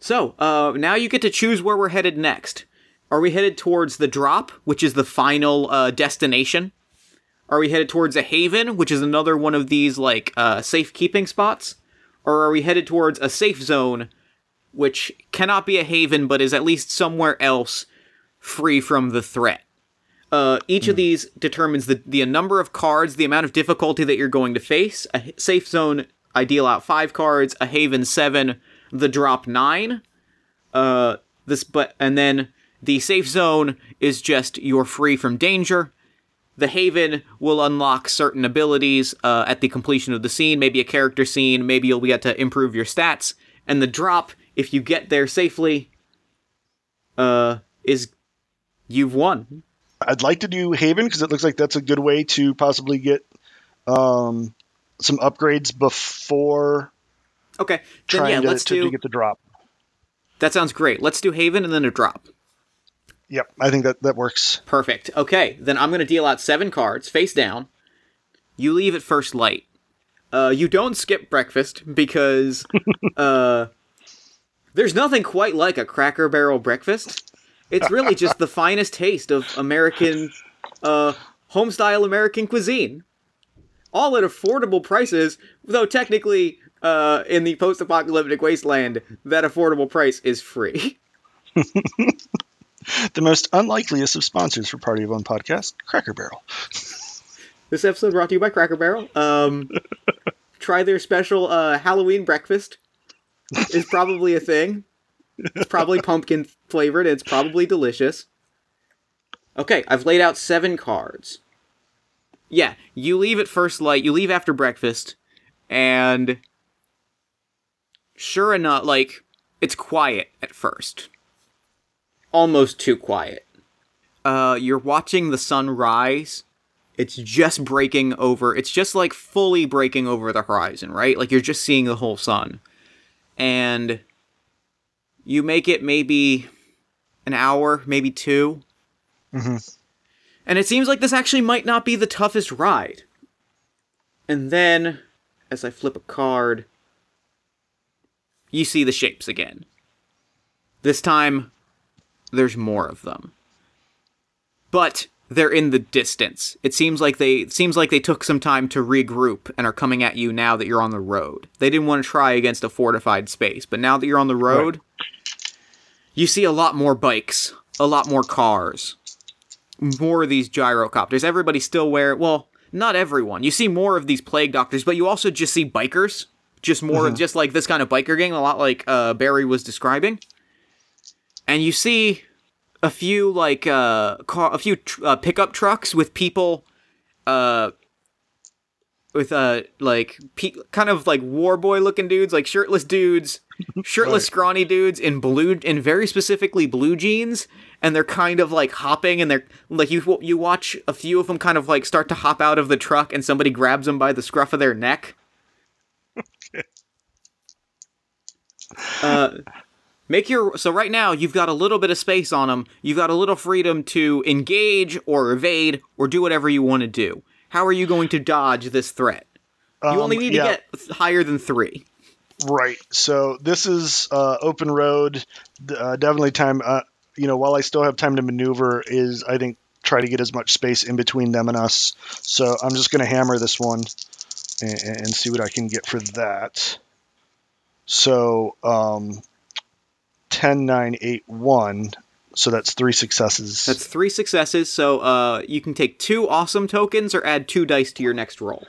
[SPEAKER 1] so uh, now you get to choose where we're headed next. Are we headed towards the drop, which is the final uh, destination? Are we headed towards a haven, which is another one of these like uh, safekeeping spots? Or are we headed towards a safe zone, which cannot be a haven but is at least somewhere else free from the threat? Uh, each of these determines the, the number of cards, the amount of difficulty that you're going to face. A safe zone, I deal out five cards. A haven seven. The drop nine. Uh, this but and then the safe zone is just you're free from danger. The haven will unlock certain abilities uh, at the completion of the scene, maybe a character scene, maybe you'll get to improve your stats. And the drop, if you get there safely, uh, is you've won.
[SPEAKER 2] I'd like to do Haven because it looks like that's a good way to possibly get um, some upgrades before
[SPEAKER 1] Okay, then
[SPEAKER 2] trying
[SPEAKER 1] yeah,
[SPEAKER 2] to,
[SPEAKER 1] let's
[SPEAKER 2] to,
[SPEAKER 1] do.
[SPEAKER 2] to get the drop.
[SPEAKER 1] That sounds great. Let's do Haven and then a drop.
[SPEAKER 2] Yep, I think that that works.
[SPEAKER 1] Perfect. Okay, then I'm going to deal out seven cards face down. You leave at first light. Uh, you don't skip breakfast because uh, there's nothing quite like a Cracker Barrel breakfast. It's really just the finest taste of American, uh, homestyle American cuisine. All at affordable prices, though technically, uh, in the post-apocalyptic wasteland, that affordable price is free.
[SPEAKER 2] The most unlikeliest of sponsors for Party of One podcast, Cracker Barrel.
[SPEAKER 1] This episode brought to you by Cracker Barrel. Um, try their special uh, Halloween breakfast. Is probably a thing. It's probably pumpkin flavored. It's probably delicious. Okay, I've laid out seven cards. Yeah, you leave at first light. You leave after breakfast, and sure enough, like it's quiet at first, almost too quiet. Uh, you're watching the sun rise. It's just breaking over it's just like fully breaking over the horizon right? Like you're just seeing the whole sun. And you make it maybe an hour maybe 2
[SPEAKER 2] Mhm.
[SPEAKER 1] and it seems like this actually might not be the toughest ride. And then as i flip a card you see the shapes again this time there's more of them but they're in the distance. It seems like they seems like they took some time to regroup and are coming at you now that you're on the road. They didn't want to try against a fortified space, but now that you're on the road, right. you see a lot more bikes, a lot more cars, more of these gyrocopters. Everybody still wear well, not everyone. You see more of these plague doctors, but you also just see bikers, just more mm-hmm. just like this kind of biker gang, a lot like uh, Barry was describing. And you see a few like uh car, a few tr- uh, pickup trucks with people uh with uh like pe- kind of like war boy looking dudes like shirtless dudes shirtless right. scrawny dudes in blue in very specifically blue jeans and they're kind of like hopping and they're like you you watch a few of them kind of like start to hop out of the truck and somebody grabs them by the scruff of their neck uh Make your so right now you've got a little bit of space on them. You've got a little freedom to engage or evade or do whatever you want to do. How are you going to dodge this threat? You um, only need yeah. to get higher than three.
[SPEAKER 2] Right. So this is uh, open road. Uh, definitely time. Uh, you know, while I still have time to maneuver, is I think try to get as much space in between them and us. So I'm just going to hammer this one and, and, see what I can get for that. So um, 10, 9, 8, 1. So that's three successes.
[SPEAKER 1] That's three successes. So uh, you can take two awesome tokens or add two dice to your next roll.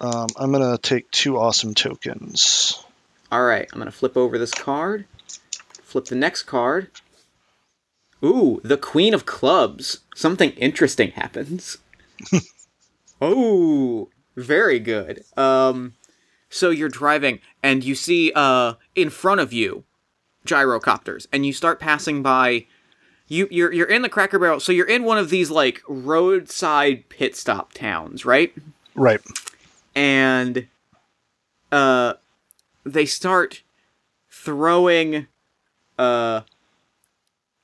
[SPEAKER 2] Um, I'm going to take two awesome tokens.
[SPEAKER 1] All right. I'm going to flip over this card. Flip the next card. Ooh, the Queen of Clubs. Something interesting happens. oh, very good. Um, so you're driving and you see uh in front of you gyrocopters and you start passing by you you're you're in the Cracker Barrel, so you're in one of these like roadside pit stop towns, right?
[SPEAKER 2] Right.
[SPEAKER 1] And uh they start throwing uh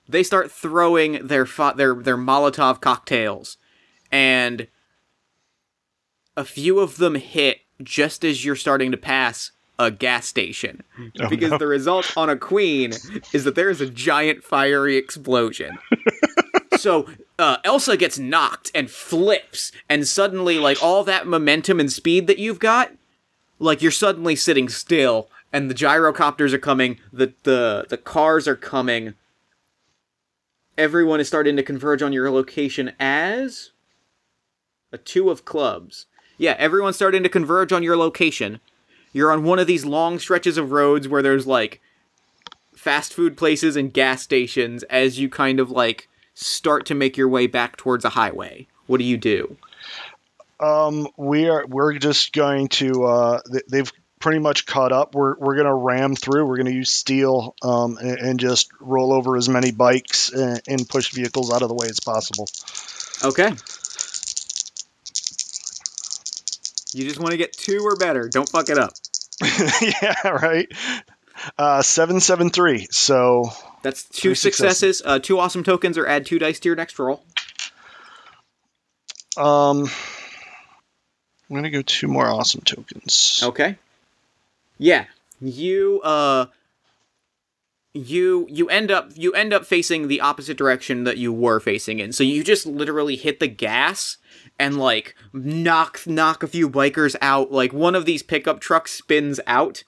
[SPEAKER 1] they start throwing their fo- their their Molotov cocktails and a few of them hit just as you're starting to pass a gas station oh, because no. the result on a queen is that there is a giant fiery explosion. so uh, Elsa gets knocked and flips, and suddenly, like all that momentum and speed that you've got, like you're suddenly sitting still, and the gyrocopters are coming, the the the cars are coming. Everyone is starting to converge on your location as a two of clubs. Yeah, everyone's starting to converge on your location you're on one of these long stretches of roads where there's like fast food places and gas stations as you kind of like start to make your way back towards a highway. What do you do?
[SPEAKER 2] Um, we are we're just going to uh, they've pretty much caught up. We're we're gonna ram through. We're gonna use steel um, and, and just roll over as many bikes and, and push vehicles out of the way as possible.
[SPEAKER 1] Okay. You just want to get two or better. Don't fuck it up.
[SPEAKER 2] yeah, right. Uh, seven seven three. So
[SPEAKER 1] that's two successes, successes. Uh, two awesome tokens, or add two dice to your next roll.
[SPEAKER 2] Um, I'm gonna go two more awesome tokens.
[SPEAKER 1] Okay. Yeah, you uh, you you end up you end up facing the opposite direction that you were facing in. So you just literally hit the gas and like knock knock a few bikers out. Like one of these pickup trucks spins out.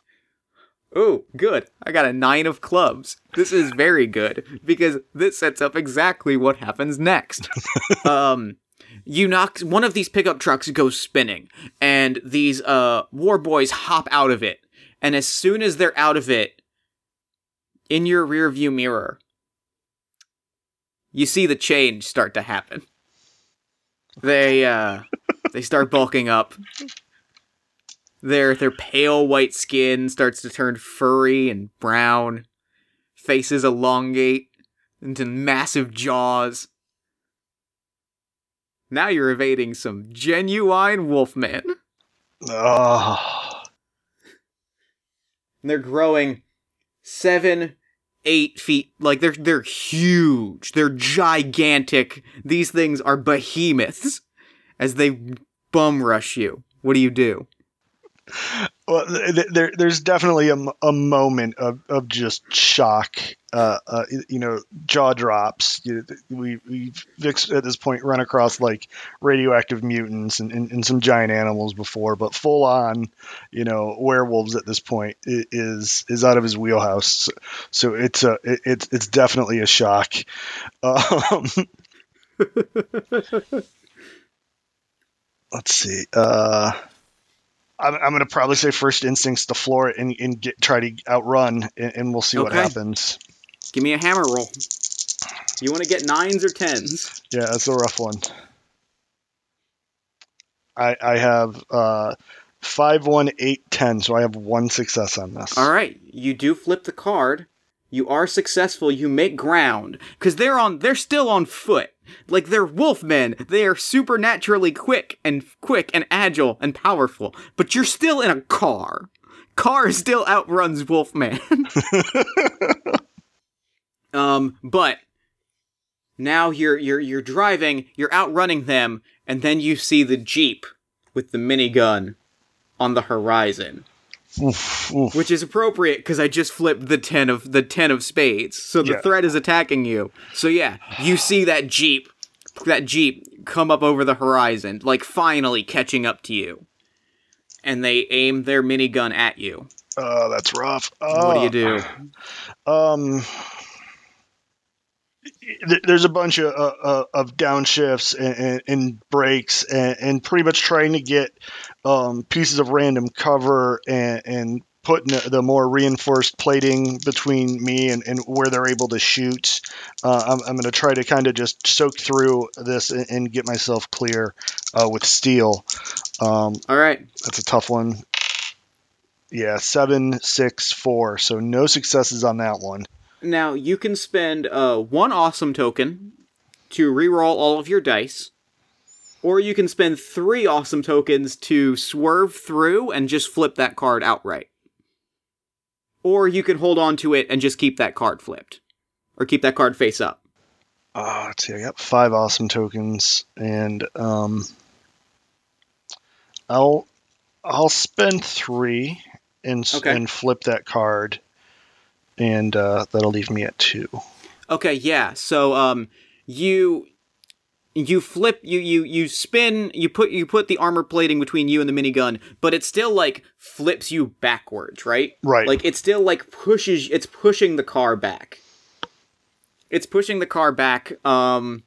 [SPEAKER 1] Oh, good. I got a nine of clubs. This is very good because this sets up exactly what happens next. um, you knock one of these pickup trucks goes spinning, and these uh war boys hop out of it. And as soon as they're out of it, in your rearview mirror, you see the change start to happen. They uh they start bulking up. Their their pale white skin starts to turn furry and brown. Faces elongate into massive jaws. Now you're evading some genuine wolfman.
[SPEAKER 2] Oh.
[SPEAKER 1] And they're growing seven eight feet like they're they're huge. They're gigantic. These things are behemoths as they bum rush you. What do you do?
[SPEAKER 2] Well there, there's definitely a, a moment of, of just shock uh, uh, you know, jaw drops. You, we we at this point run across like radioactive mutants and, and, and, some giant animals before, but full on, you know, werewolves at this point is is out of his wheelhouse. So, so it's a it, it's it's definitely a shock. Um, let's see. Uh, I'm, I'm going to probably say first instincts to floor it and, and get, try to outrun, and, and we'll see okay. what happens.
[SPEAKER 1] Give me a hammer roll. You want to get nines or tens?
[SPEAKER 2] Yeah, that's a rough one. I I have uh, five, one, eight, ten, so I have one success on this.
[SPEAKER 1] All right, you do flip the card. You are successful. You make ground because they're on. They're still on foot. Like they're wolfmen. They are supernaturally quick and quick and agile and powerful. But you're still in a car. Car still outruns Wolfman. um, but now you're you're you're driving, you're outrunning them, and then you see the Jeep with the minigun on the horizon. Oof, oof. Which is appropriate because I just flipped the ten of the ten of spades, so the yeah. threat is attacking you. So yeah, you see that jeep, that jeep come up over the horizon, like finally catching up to you, and they aim their minigun at you.
[SPEAKER 2] Oh, that's rough.
[SPEAKER 1] what do you do?
[SPEAKER 2] Um, there's a bunch of uh, of downshifts and, and, and breaks and, and, pretty much trying to get um, pieces of random cover and, and putting the, more reinforced plating between me and, and where they're able to shoot. Uh, I'm, I'm going to try to kind of just soak through this and, and get myself clear uh, with steel. Um,
[SPEAKER 1] All right.
[SPEAKER 2] That's a tough one. Yeah, seven, six, four. So no successes on that one.
[SPEAKER 1] Now you can spend uh, one awesome token to reroll all of your dice, or you can spend three awesome tokens to swerve through and just flip that card outright. Or you can hold on to it and just keep that card flipped, or keep that card face up.
[SPEAKER 2] Uh, see, I got five awesome tokens, and um, I'll I'll spend three and okay. and flip that card and uh, that'll leave me at two.
[SPEAKER 1] Okay, yeah. So um, you you flip you you you spin you put you put the armor plating between you and the minigun but it still like flips you backwards right
[SPEAKER 2] right
[SPEAKER 1] like it still like pushes it's pushing the car back it's pushing the car back um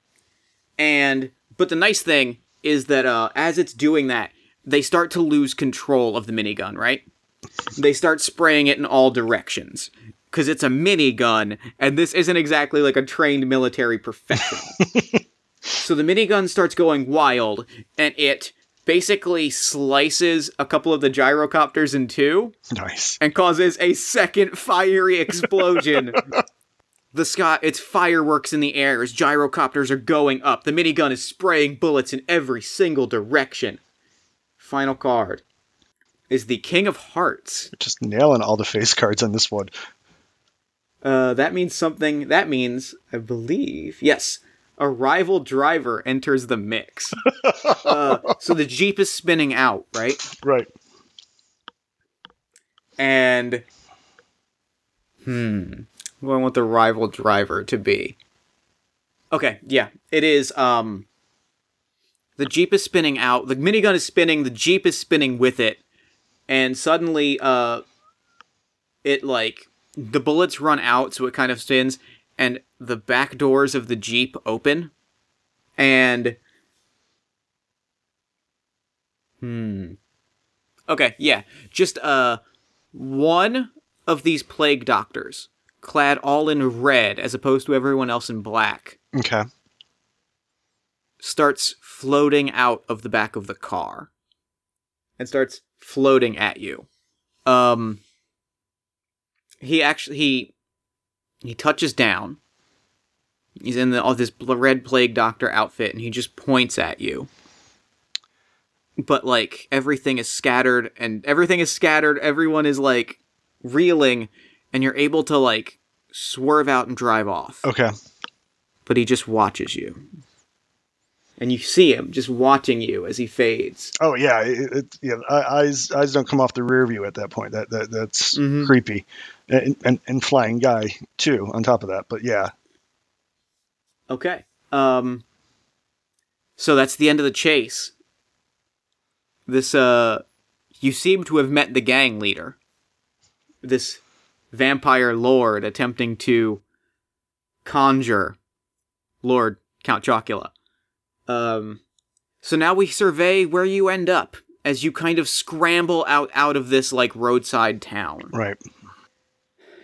[SPEAKER 1] and but the nice thing is that uh as it's doing that they start to lose control of the minigun right they start spraying it in all directions because it's a minigun, and this isn't exactly like a trained military professional. so the minigun starts going wild, and it basically slices a couple of the gyrocopters in two.
[SPEAKER 2] Nice.
[SPEAKER 1] And causes a second fiery explosion. the sky, it's fireworks in the air as gyrocopters are going up. The minigun is spraying bullets in every single direction. Final card is the King of Hearts.
[SPEAKER 2] Just nailing all the face cards on this one.
[SPEAKER 1] Uh, that means something. That means, I believe, yes, a rival driver enters the mix. uh, so the Jeep is spinning out, right?
[SPEAKER 2] Right.
[SPEAKER 1] And, hmm, what I want the rival driver to be. Okay, yeah, it is. Um, the Jeep is spinning out. The minigun is spinning. The Jeep is spinning with it, and suddenly, uh, it like the bullets run out, so it kind of spins, and the back doors of the Jeep open. And. Hmm. Okay, yeah. Just, uh, one of these plague doctors, clad all in red as opposed to everyone else in black.
[SPEAKER 2] Okay.
[SPEAKER 1] Starts floating out of the back of the car. And starts floating at you. Um he actually he he touches down. He's in the, all this red plague doctor outfit, and he just points at you. But like everything is scattered, and everything is scattered. Everyone is like reeling, and you're able to like swerve out and drive off.
[SPEAKER 2] Okay.
[SPEAKER 1] But he just watches you. And you see him just watching you as he fades.
[SPEAKER 2] Oh yeah, it, it, yeah. Eyes eyes don't come off the rear view at that point. That, that that's
[SPEAKER 1] Mhm.
[SPEAKER 2] creepy, and, and and flying guy too. On top of that, but yeah,
[SPEAKER 1] Okay. Um so that's the end of the chase. This uh you seem to have met the gang leader. This vampire lord attempting to conjure Lord Count Chocula. Um so now we survey where you end up as you kind of scramble out out of this like roadside town.
[SPEAKER 2] right.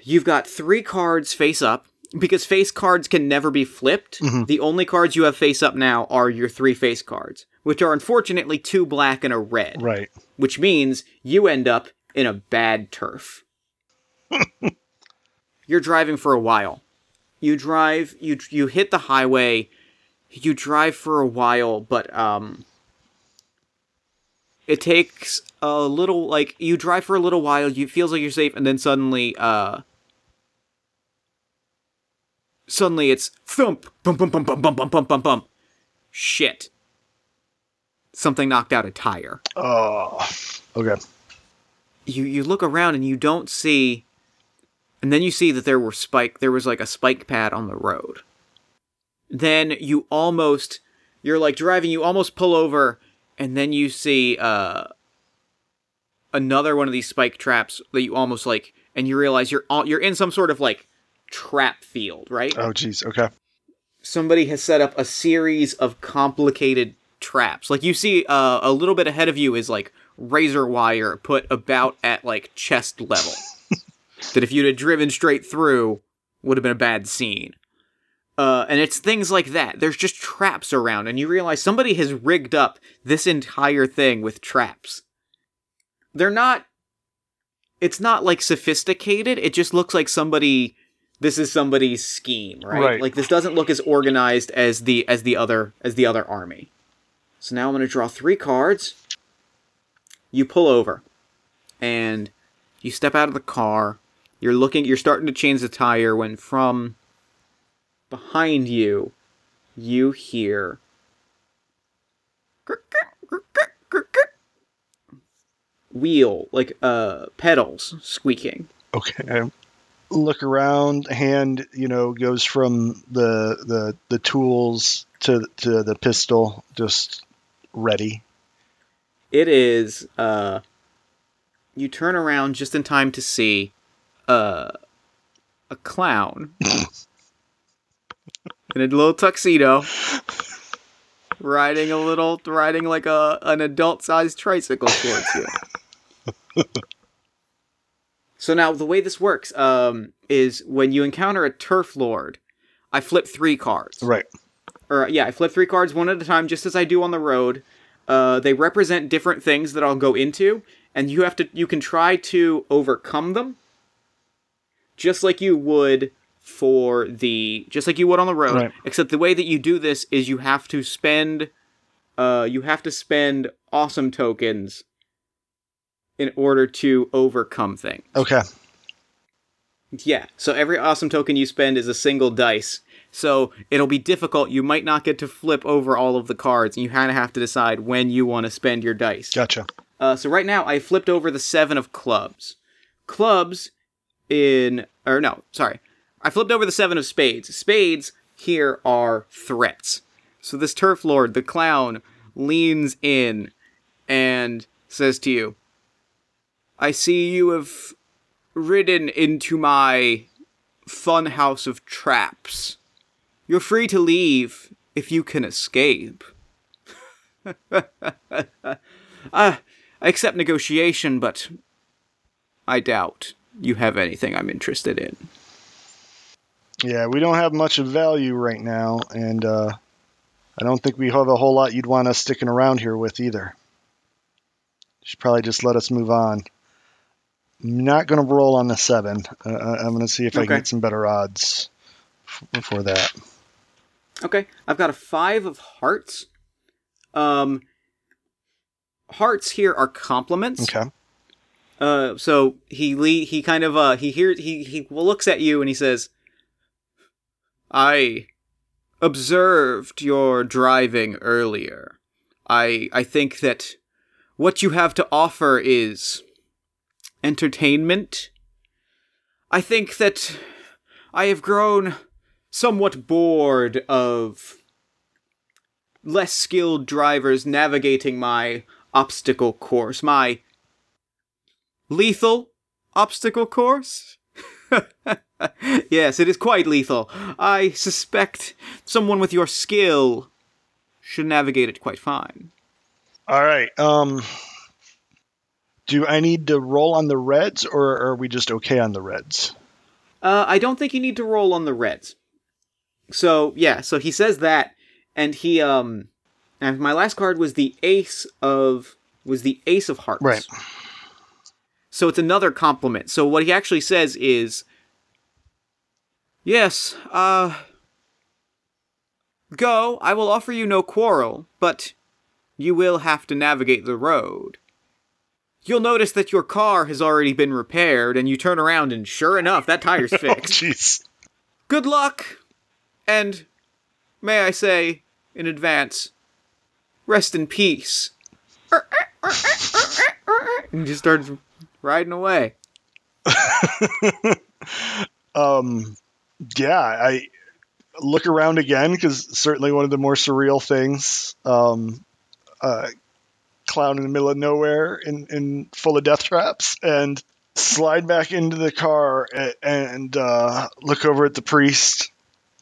[SPEAKER 1] You've got three cards face up because face cards can never be flipped.
[SPEAKER 2] Mhm.
[SPEAKER 1] The only cards you have face up now are your three face cards, which are unfortunately two black and a red,
[SPEAKER 2] Right.
[SPEAKER 1] which means you end up in a bad turf. You're driving for a while. You drive, you you hit the highway, you drive for a while, but um it takes a little like you drive for a little while, you feels like you're safe and then suddenly uh suddenly it's thump bum bum bum bum bum bum bum bum bum shit something knocked out a tire
[SPEAKER 2] Oh. Okay.
[SPEAKER 1] you you look around and you don't see and then you see that there were spike there was like a spike pad on the road then you almost you're like driving you almost pull over and then you see uh another one of these spike traps that you almost like and you realize you're all, you're in some sort of like trap field right
[SPEAKER 2] Oh geez. Okay.
[SPEAKER 1] somebody has set up a series of complicated traps. Like you see, uh, a little bit ahead of you is like razor wire put about at like chest level. that if you'd have driven straight through, would have been a bad scene. Uh, and it's things like that. There's just traps around, and you realize somebody has rigged up this entire thing with traps. They're not. It's not like sophisticated. It just looks like somebody this is somebody's scheme, right?
[SPEAKER 2] Right.
[SPEAKER 1] Like this doesn't look as organized as the as the other as the other army. So now I'm going to draw 3 cards. You pull over and you step out of the car. You're looking you're starting to change the tire when from behind you you hear wheel like uh pedals squeaking.
[SPEAKER 2] Okay. Look around. Hand, you know, goes from the the the tools to to the pistol, just ready.
[SPEAKER 1] it is uh you turn around just in time to see uh a clown in a little tuxedo riding a little riding like a an adult sized tricycle towards you so now the way this works um is when you encounter a turf lord i flip three cards
[SPEAKER 2] Right.
[SPEAKER 1] or yeah, I flip three cards one at a time, just as I do on the road. Uh, they represent different things that I'll go into, and you have to you can try to overcome them, just like you would for the just like you would on the road.
[SPEAKER 2] Right.
[SPEAKER 1] Except the way that you do this is you have to spend, uh, you have to spend awesome tokens in order to overcome things.
[SPEAKER 2] Okay.
[SPEAKER 1] Yeah, so every awesome token you spend is a single dice. So it'll be difficult. You might not get to flip over all of the cards, and you kind of have to decide when you want to spend your dice.
[SPEAKER 2] Gotcha.
[SPEAKER 1] Uh, so right now, I flipped over the seven of clubs. Clubs in, or no, sorry, I flipped over the seven of spades. Spades here are threats. So this turf lord, the clown, leans in and says to you, "I see you have ridden into my funhouse of traps. You're free to leave if you can escape." Ah, I accept negotiation, but I doubt you have anything I'm interested in.
[SPEAKER 2] Yeah, we don't have much of value right now, and uh, I don't think we have a whole lot you'd want us sticking around here with either. You should probably just let us move on. I'm not going to roll on the seven. Uh, I'm going to see if I can get some better odds f- for that.
[SPEAKER 1] Okay, I've got a five of hearts. Um, hearts here are compliments.
[SPEAKER 2] Okay.
[SPEAKER 1] Uh, so he le- he kind of uh he hears he he looks at you and he says, "I observed your driving earlier. I I think that what you have to offer is entertainment. I think that I have grown somewhat bored of less skilled drivers navigating my obstacle course, my lethal obstacle course. yes, it is quite lethal. I suspect someone with your skill should navigate it quite fine.
[SPEAKER 2] All right. Um, do I need to roll on the reds, or are we just okay on the reds?
[SPEAKER 1] Uh, I don't think you need to roll on the reds. So yeah, so he says that, and he um, and my last card was the ace of was the ace of hearts.
[SPEAKER 2] Right.
[SPEAKER 1] So it's another compliment. So what he actually says is, yes, uh, go. I will offer you no quarrel, but you will have to navigate the road. You'll notice that your car has already been repaired, and you turn around, and sure enough, that tire's
[SPEAKER 2] Oh,
[SPEAKER 1] fixed.
[SPEAKER 2] jeez.
[SPEAKER 1] Good luck, and may I say, in advance, rest in peace. and just starts riding away.
[SPEAKER 2] Um, yeah, I look around again because certainly one of the more surreal things. Um, uh, clown in the middle of nowhere in, in full of death traps and slide back into the car and, and uh, look over at the priest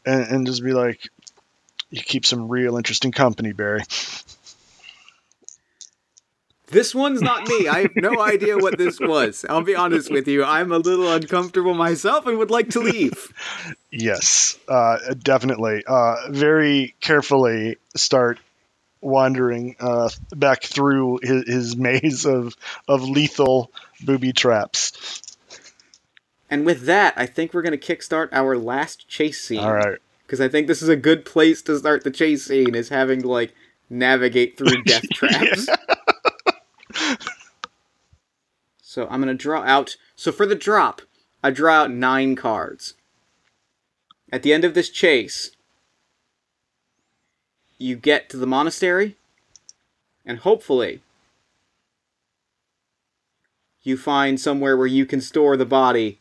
[SPEAKER 2] and, and just be like, "You keep some real interesting company, Barry."
[SPEAKER 1] This one's not me. I have no idea what this was. I'll be honest with you. I'm a little uncomfortable myself and would like to leave.
[SPEAKER 2] Yes, uh, definitely. Uh, very carefully start wandering uh, back through his, his maze of, of lethal booby traps.
[SPEAKER 1] And with that, I think we're going to kickstart our last chase scene.
[SPEAKER 2] All right.
[SPEAKER 1] Because I think this is a good place to start the chase scene, is having to, like, navigate through death traps. So I'm going to draw out. So for the drop, I draw out nine cards. At the end of this chase, you get to the monastery, and hopefully, you find somewhere where you can store the body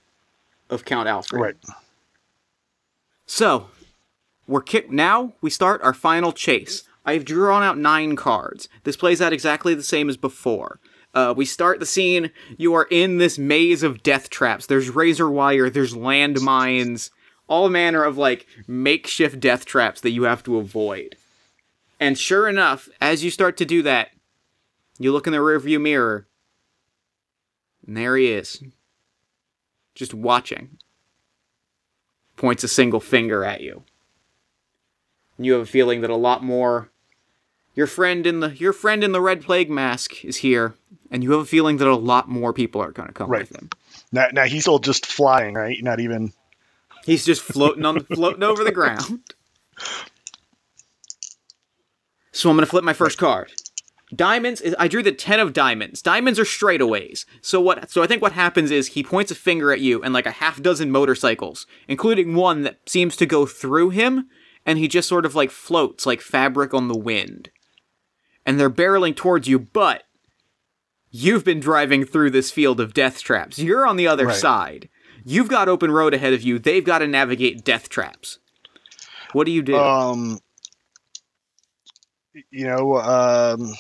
[SPEAKER 1] of Count Alfred.
[SPEAKER 2] Right.
[SPEAKER 1] So, we're kick now we start our final chase. I've drawn out nine cards. This plays out exactly the same as before. Uh, we start the scene. You are in this maze of death traps. There's razor wire. There's landmines. All manner of like makeshift death traps that you have to avoid. And sure enough, as you start to do that, you look in the rearview mirror, and there he is, just watching points a single finger at you. And you have a feeling that a lot more your friend in the your friend in the red plague mask is here, and you have a feeling that a lot more people are going to come
[SPEAKER 2] Right.
[SPEAKER 1] with him.
[SPEAKER 2] Now, now he's all just flying, right? Not even.
[SPEAKER 1] He's just floating on floating over the ground. So I'm going to flip my first card. Diamonds is I drew the 10 of diamonds. Diamonds are straightaways. So what so I think what happens is he points a finger at you and like a half dozen motorcycles, including one that seems to go through him and he just sort of like floats like fabric on the wind. And they're barreling towards you, but you've been driving through this field of death traps. You're on the other
[SPEAKER 2] Right.
[SPEAKER 1] side. You've got open road ahead of you. They've got to navigate death traps. What do you do?
[SPEAKER 2] Um, you know, um,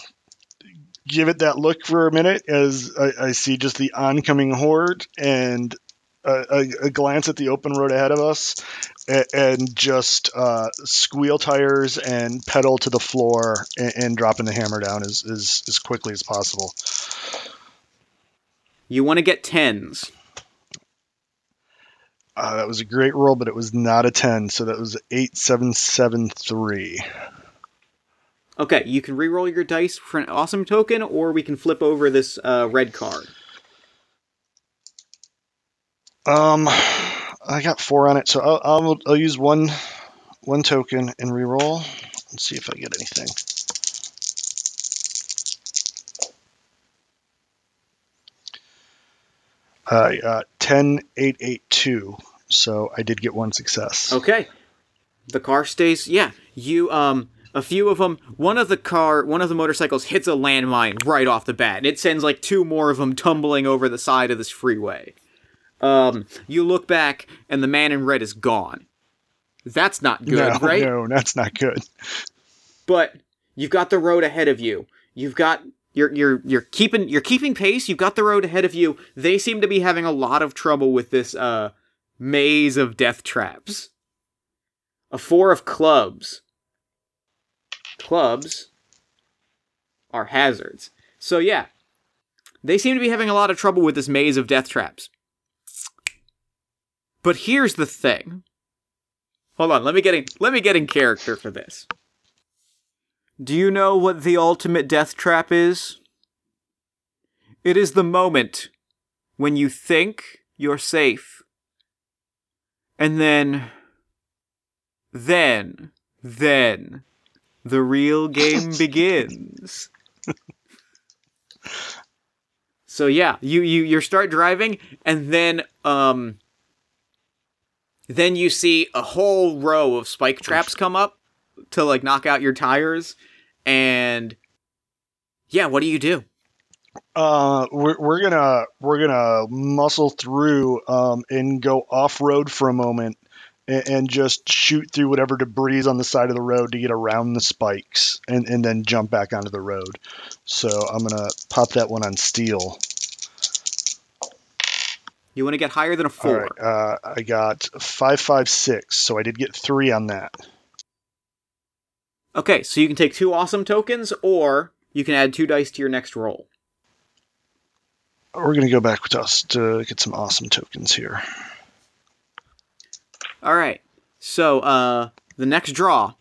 [SPEAKER 2] give it that look for a minute as I, I see just the oncoming horde and a, a, a glance at the open road ahead of us and, and just uh, squeal tires and pedal to the floor and, and dropping the hammer down as, as, as quickly as possible.
[SPEAKER 1] you want to get tens.
[SPEAKER 2] Uh, that was a great roll, but it was not a 10, so that was 8773.
[SPEAKER 1] Okay, you can re-roll your dice for an awesome token, or we can flip over this uh, red card.
[SPEAKER 2] Um, I got four on it, so I'll, I'll, I'll use one one token and reroll and see if I get anything. I uh, ten eight eight two, so I did get one success.
[SPEAKER 1] Okay, The car stays. Yeah, you um a few of them. One of the car, one of the motorcycles hits a landmine right off the bat, and it sends like two more of them tumbling over the side of this freeway. Um, you look back, and the man in red is gone. That's not good,
[SPEAKER 2] no,
[SPEAKER 1] right?
[SPEAKER 2] No, that's not good.
[SPEAKER 1] But you've got the road ahead of you. You've got you're you're you're keeping you're keeping pace. You've got the road ahead of you. They seem to be having a lot of trouble with this uh maze of death traps. A four of clubs. Clubs are hazards. So yeah, they seem to be having a lot of trouble with this maze of death traps. But here's the thing. Hold on, let me get in let me get in character for this. Do you know what the ultimate death trap is? It is the moment when you think you're safe. And then then then the real game begins. so yeah, you you you start driving and then um then you see a whole row of spike traps come up to like knock out your tires and yeah what do you do
[SPEAKER 2] Uh, we're, we're gonna we're gonna muscle through um, and go off road for a moment and, and just shoot through whatever debris is on the side of the road to get around the spikes and, and then jump back onto the road. So I'm gonna pop that one on steel.
[SPEAKER 1] You want to get higher than a four
[SPEAKER 2] right, uh, I got five five six, so I did get three on that.
[SPEAKER 1] okay so you can take two awesome tokens or you can add two dice to your next roll.
[SPEAKER 2] We're gonna go back with us to get some awesome tokens here.
[SPEAKER 1] all right so uh the next draw.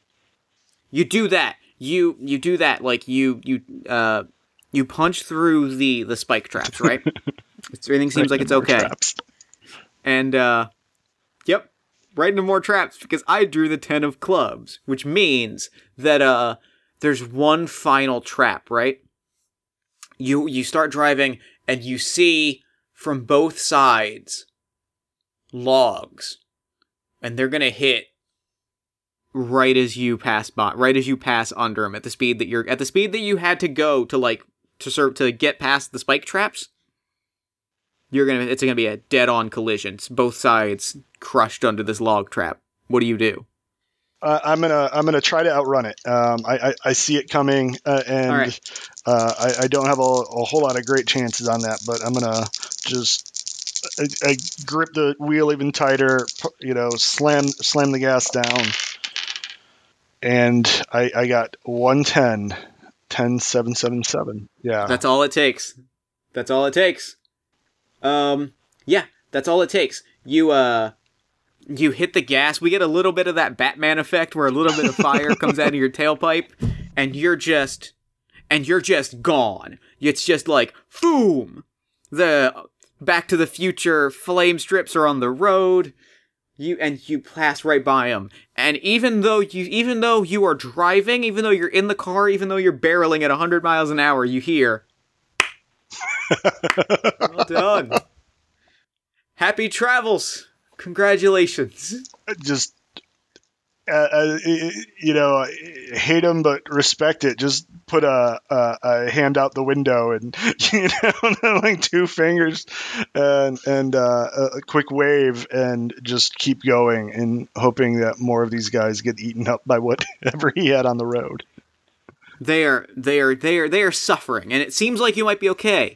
[SPEAKER 1] You do that. You you do that like you you uh you punch through the the spike traps right everything seems like it's okay
[SPEAKER 2] traps.
[SPEAKER 1] And uh yep, right into more traps because I drew the 10 of clubs, which means that uh there's one final trap, right? You you start driving and you see from both sides logs and they're going to hit right as you pass by right as you pass under them at the speed that you're at the speed that you had to go to like to serve to get past the spike traps you're gonna it's gonna be a dead on collision. It's both sides crushed under this log trap. What do you do?
[SPEAKER 2] Uh, I'm gonna I'm gonna try to outrun it. Um, I, I I see it coming, uh, and
[SPEAKER 1] right.
[SPEAKER 2] uh, I, I don't have a, a whole lot of great chances on that. But I'm gonna just I, I grip the wheel even tighter. You know, slam slam the gas down, and I I got 110, 10 777. Yeah,
[SPEAKER 1] That's all it takes. That's all it takes. Um yeah, that's all it takes. You uh you hit the gas. We get a little bit of that Batman effect where a little bit of fire comes out of your tailpipe and you're just and you're just gone. It's just like boom. The Back to the Future flame strips are on the road. You and you pass right by them. And even though you even though you are driving, even though you're in the car, even though you're barreling at 100 miles an hour, you hear Well done. Happy travels. Congratulations.
[SPEAKER 2] just uh, uh, you know, hate them but respect it. Just put a, a, a hand out the window and you know, like two fingers and and uh, a quick wave and just keep going and hoping that more of these guys get eaten up by whatever he had on the road.
[SPEAKER 1] They are they are they are they are suffering, and it seems like you might be okay.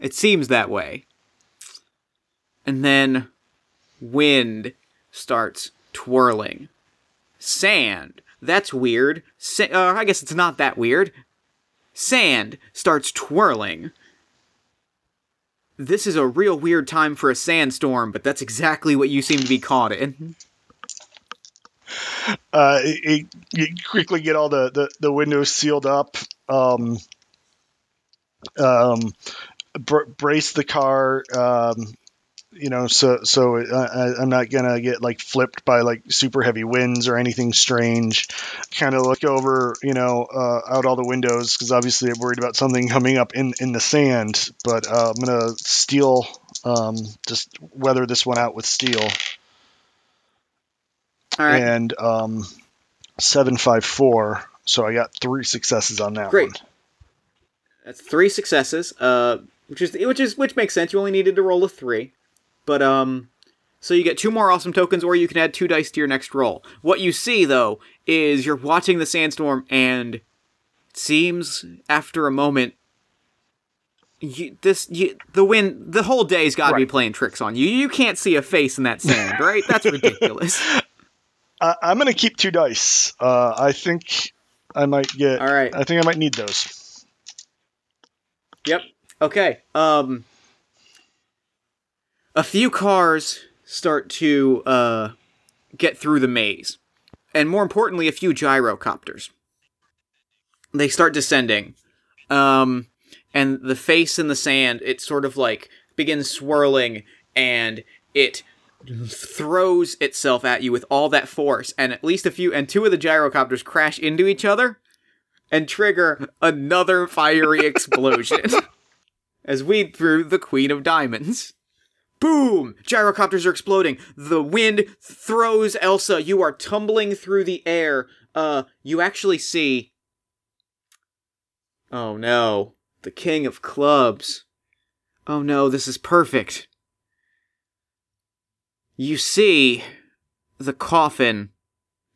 [SPEAKER 1] It seems that way. And then wind starts twirling. Sand. That's weird. Sa- uh, I guess it's not that weird. Sand starts twirling. This is a real weird time for a sandstorm, but that's exactly what you seem to be caught in.
[SPEAKER 2] Uh, it, it- quickly get all the, the, the windows sealed up. Um, um, br- brace the car. Um, you know, so so I, I- I'm not gonna get like flipped by like super heavy winds or anything strange. Kind of look over, you know, uh, out all the windows because obviously I'm worried about something coming up in in the sand. But uh, I'm gonna steel, um, just weather this one out with steel.
[SPEAKER 1] All right.
[SPEAKER 2] and um, seven five four. So I got three successes on that
[SPEAKER 1] Great.
[SPEAKER 2] one.
[SPEAKER 1] That's three successes. Uh, which is which is which makes sense. You only needed to roll a three, but um, so you get two more awesome tokens, or you can add two dice to your next roll. What you see though is you're watching the sandstorm, and it seems after a moment. You, this you, the wind the whole day's got to be playing tricks on you. You can't see a face in that sand, right? That's ridiculous.
[SPEAKER 2] I, I'm gonna keep two dice. Uh, I think I might get.
[SPEAKER 1] All right.
[SPEAKER 2] I think I might need those.
[SPEAKER 1] Yep. Okay. Um a few cars start to uh get through the maze. And more importantly, a few gyrocopters. They start descending. Um and the face in the sand, it sort of like begins swirling and it throws itself at you with all that force and at least a few and two of the gyrocopters crash into each other and trigger another fiery explosion as we threw the Queen of Diamonds. Boom! Gyrocopters are exploding. The wind throws Elsa. You are tumbling through the air. Uh, you actually see. Oh no. The King of Clubs. Oh no, this is perfect. You see the coffin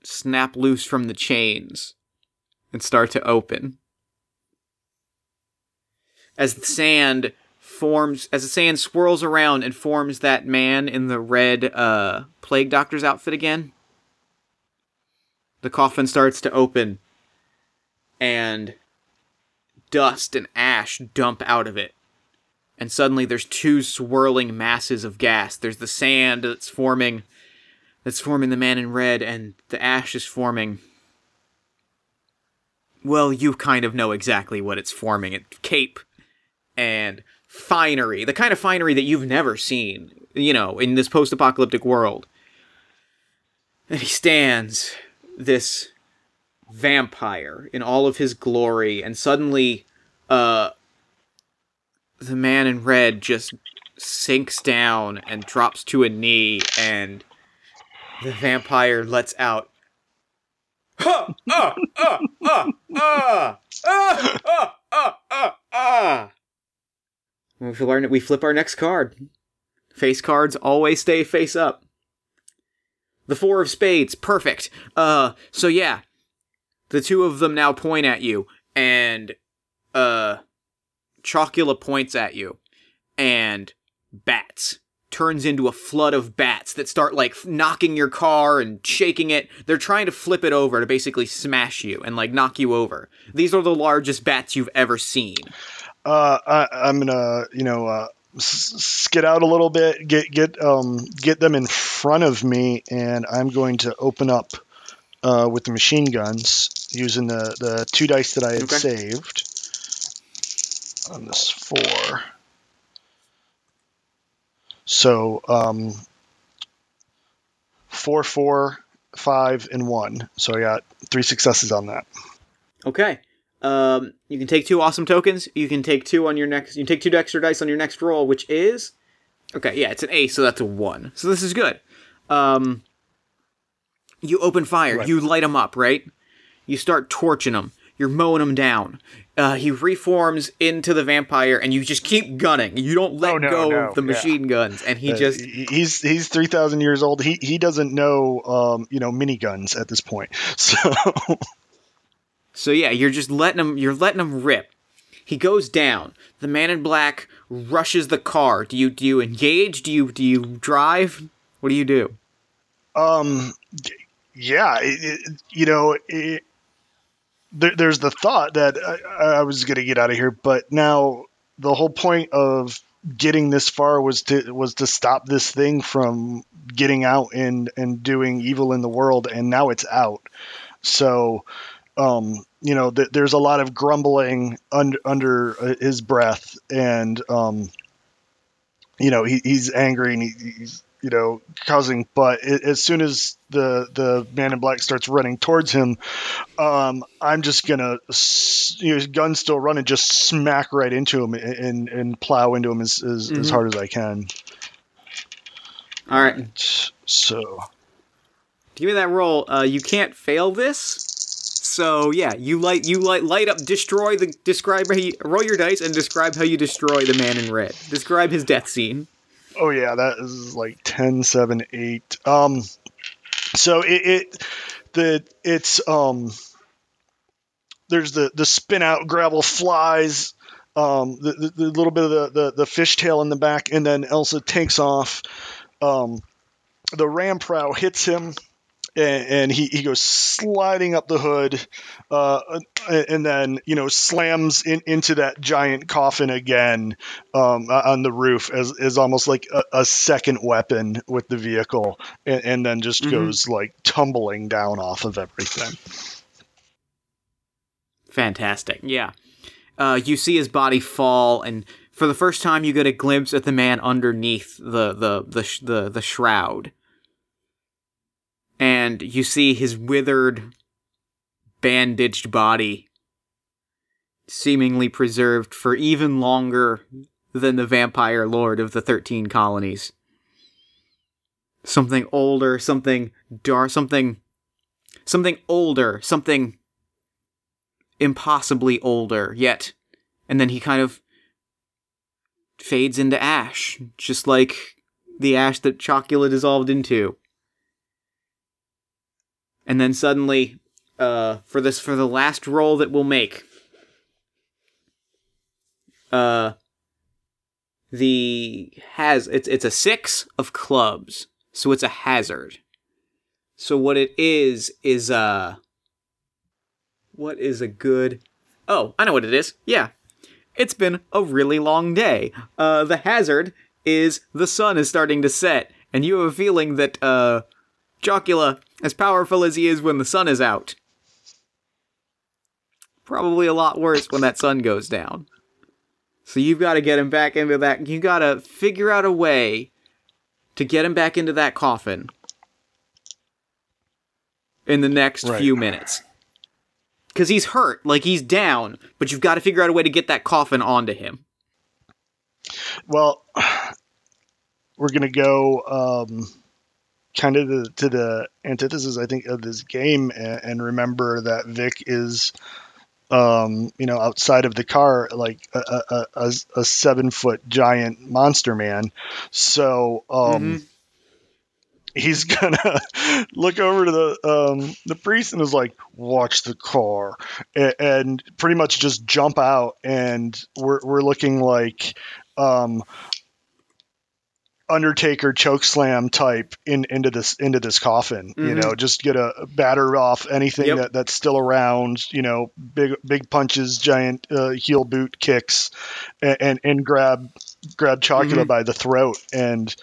[SPEAKER 1] snap loose from the chains and start to open. As the sand forms, as the sand swirls around and forms that man in the red uh, plague doctor's outfit again, the coffin starts to open and dust and ash dump out of it. And suddenly there's two swirling masses of gas. There's the sand that's forming that's forming the man in red and the ash is forming well, you kind of know exactly what it's forming. It cape and finery, the kind of finery that you've never seen, you know, in this post-apocalyptic world. And he stands, this vampire, in all of his glory, and suddenly, uh, the man in red just sinks down and drops to a knee, and the vampire lets out ah, ah, ah, ah, ah, ah, ah, ah, ah, ah. We flip, our, we flip our next card. Face cards always stay face up. The four of spades, perfect. Uh, so yeah, the two of them now point at you, and uh, Chocula points at you, and bats turns into a flood of bats that start like knocking your car and shaking it. They're trying to flip it over to basically smash you and like knock you over. These are the largest bats you've ever seen.
[SPEAKER 2] Uh, I, I'm gonna, you know, uh, s- skid out a little bit, get get um, get them in front of me, and I'm going to open up uh, with the machine guns using the the two dice that I had
[SPEAKER 1] Okay.
[SPEAKER 2] saved on this four. So um, four, four, five, and one. So I got three successes on that.
[SPEAKER 1] Okay. Um, you can take two awesome tokens. You can take two on your next. You can take two extra dice on your next roll, which is okay. Yeah, it's an ace, so that's a one. So this is good. Um, you open fire.
[SPEAKER 2] Right.
[SPEAKER 1] You light them up. Right. You start torching them. You're mowing him down. Uh, he reforms into the vampire, and you just keep gunning. You don't let
[SPEAKER 2] Oh, no,
[SPEAKER 1] go
[SPEAKER 2] no,
[SPEAKER 1] of the
[SPEAKER 2] yeah.
[SPEAKER 1] machine guns, and he
[SPEAKER 2] Uh,
[SPEAKER 1] just
[SPEAKER 2] he's he's three thousand years old. He he doesn't know um, you know miniguns at this point. So
[SPEAKER 1] So yeah, you're just letting him. You're letting him rip. He goes down. The man in black rushes the car. Do you do you engage? Do you do you drive? What do you do?
[SPEAKER 2] um yeah, it, it, you know it, there, there's the thought that I, I was gonna get out of here, but now the whole point of getting this far was to was to stop this thing from getting out and and doing evil in the world, and now it's out. So um, you know, th- there's a lot of grumbling under under uh, his breath, and um, you know, he, he's angry and he, he's you know causing. But a- as soon as the the man in black starts running towards him, um, I'm just gonna, you know, gun still running, just smack right into him and and, plow into him as as, as
[SPEAKER 1] Mhm.
[SPEAKER 2] hard as I can.
[SPEAKER 1] All right.
[SPEAKER 2] So
[SPEAKER 1] Give me that roll. Uh, you can't fail this. So yeah, you light you light light up destroy the describe how you roll your dice and describe how you destroy the man in red. Describe his death scene.
[SPEAKER 2] Oh yeah, that is like 10, 7, 8. Um, so it, it the it's um there's the the spin out gravel flies um the, the, the little bit of the, the the fishtail in the back and then elsa takes off. Um the ram prow hits him and, and he, he goes sliding up the hood uh, and then you know slams in, into that giant coffin again um, on the roof as, as almost like a, a second weapon with the vehicle and, and then just
[SPEAKER 1] Mhm.
[SPEAKER 2] goes like tumbling down off of everything
[SPEAKER 1] Fantastic. Yeah. Uh, you see his body fall, and for the first time, you get a glimpse at the man underneath the the the sh- the, the shroud, and you see his withered, bandaged body, seemingly preserved for even longer than the vampire lord of the thirteen colonies. Something older, something dark, something, something older, something impossibly older yet and then he kind of fades into ash just like the ash that chocula dissolved into and then suddenly uh for this for the last roll that we'll make uh the has it's it's a 6 of clubs so it's a hazard so what it is is uh what is a good. Oh, I know what it is. Yeah. It's been a really long day. Uh, the hazard is the sun is starting to set, and you have a feeling that, uh, Chocula, as powerful as he is when the sun is out, probably a lot worse when that sun goes down. So you've got to get him back into that. You got to figure out a way to get him back into that coffin in the next
[SPEAKER 2] Right.
[SPEAKER 1] few minutes because he's hurt, like he's down, but you've got to figure out a way to get that coffin onto him.
[SPEAKER 2] well we're gonna go um, kind of the, to the antithesis i think of this game and, and remember that vic is um, you know outside of the car like a, a, a- a, seven foot giant monster man so um,
[SPEAKER 1] Mhm.
[SPEAKER 2] he's gonna look over to the um, the priest and is like, "Watch the car," and, and pretty much just jump out, and we're we're looking like um, Undertaker choke slam type in into this into this coffin. You
[SPEAKER 1] Mhm.
[SPEAKER 2] know, just get a batter off anything
[SPEAKER 1] Yep.
[SPEAKER 2] that, that's still around. You know, big big punches, giant uh, heel boot kicks, and and, and grab grab Chocula
[SPEAKER 1] Mhm.
[SPEAKER 2] by the throat and.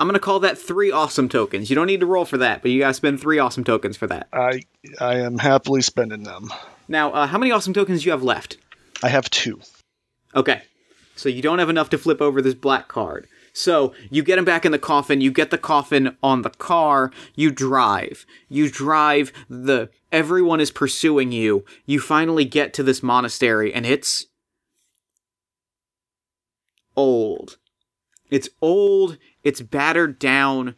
[SPEAKER 1] I'm gonna call that three awesome tokens. You don't need to roll for that, but you gotta spend three awesome tokens for that.
[SPEAKER 2] I I am happily spending them.
[SPEAKER 1] Now, uh, how many awesome tokens do you have left?
[SPEAKER 2] I have two.
[SPEAKER 1] Okay, so you don't have enough to flip over this black card. So you get him back in the coffin. You get the coffin on the car. You drive. You drive. The everyone is pursuing you. You finally get to this monastery, and it's old. It's old. It's battered down.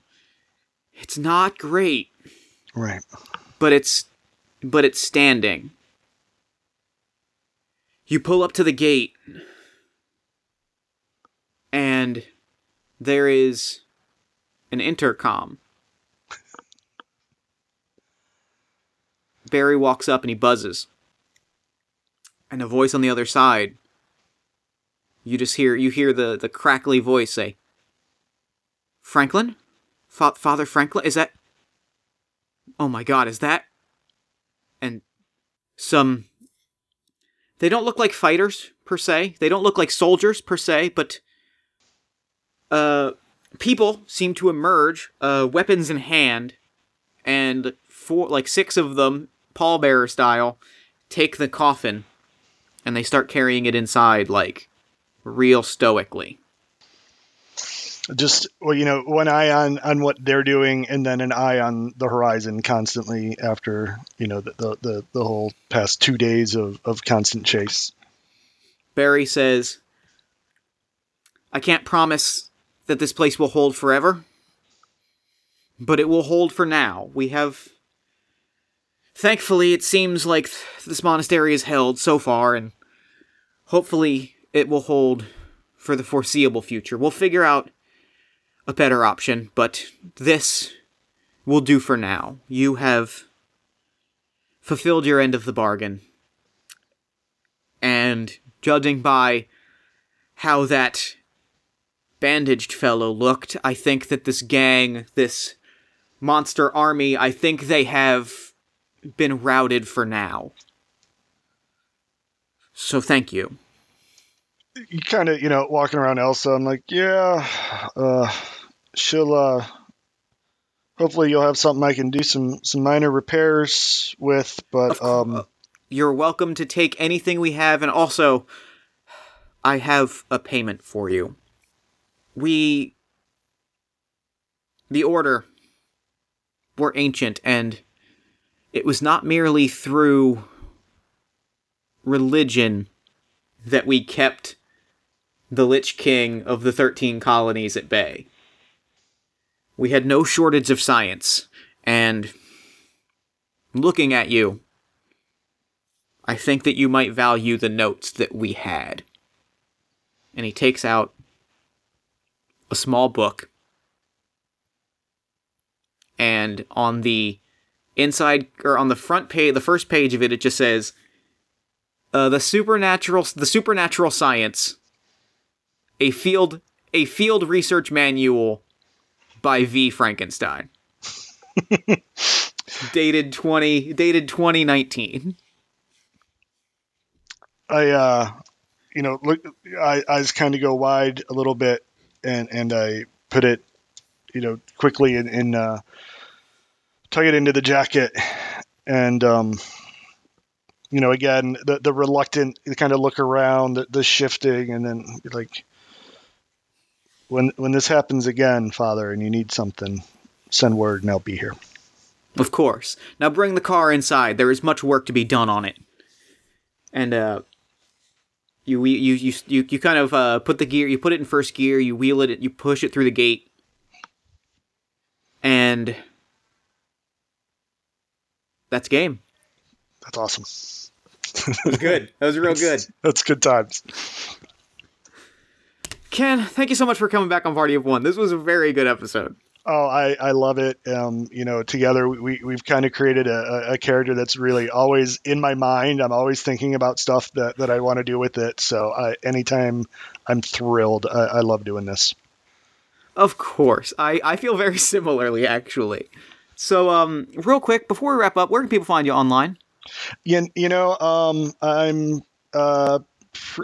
[SPEAKER 1] It's not great,
[SPEAKER 2] Right.
[SPEAKER 1] but it's but it's standing. You pull up to the gate and there is an intercom. Barry walks up and he buzzes. And a voice on the other side. You just hear you hear the the crackly voice say, "Franklin? Fa- Father Franklin? Is that Oh my god, is that and some they don't look like fighters per se. They don't look like soldiers per se, but uh people seem to emerge, uh weapons in hand, and four like six of them, pallbearer style, take the coffin and they start carrying it inside like real stoically.
[SPEAKER 2] Just well, you know, one eye on on what they're doing, and then an eye on the horizon constantly. After you know the the the, the whole past two days of of constant chase.
[SPEAKER 1] Barry says, I can't promise that this place will hold forever, but it will hold for now. We have. Thankfully, it seems like this monastery is held so far, and hopefully it will hold for the foreseeable future. We'll figure out a better option, but this will do for now. You have fulfilled your end of the bargain. And judging by how that bandaged fellow looked, I think that this gang, this monster army, I think they have been routed for now. So thank you.
[SPEAKER 2] You kind of, you know, walking around Elsa, I'm like, yeah, uh, she'll, uh, hopefully you'll have something I can do some, some minor repairs with, but, um,
[SPEAKER 1] You're welcome to take anything we have, and also, I have a payment for you. We. The Order were ancient, and it was not merely through religion that we kept the Lich King of the 13 colonies at bay. We had no shortage of science, and looking at you, I think that you might value the notes that we had. And he takes out a small book. And on the inside, or on the front page, the first page of it, it just says, uh, the supernatural, the supernatural science, a field, a field research manual by V. Frankenstein. dated 20, dated 2019.
[SPEAKER 2] I, uh, you know, look, I, eyes kind of go wide a little bit, and and I put it, you know, quickly in, in uh, tug it into the jacket, and um, you know, again, the the reluctant kind of look around, the, the shifting, and then like, when when this happens again, Father, and you need something, send word, and I'll be here.
[SPEAKER 1] Of course. Now bring the car inside. There is much work to be done on it. And uh you you you you you kind of uh put the gear, you put it in first gear, you wheel it, you push it through the gate. And that's game.
[SPEAKER 2] That's awesome.
[SPEAKER 1] That was good. That was real good.
[SPEAKER 2] That's good times.
[SPEAKER 1] Ken, thank you so much for coming back on Party of One. This was a very good episode.
[SPEAKER 2] Oh, I, I love it. Um, you know, together we, we've kind of created a, a character that's really always in my mind. I'm always thinking about stuff that, that I want to do with it. So I, anytime I'm thrilled, I, I love doing this.
[SPEAKER 1] Of course. I, I feel very similarly, actually. So, um, real quick, before we wrap up, where can people find you online?
[SPEAKER 2] You, you know, um, I'm, uh,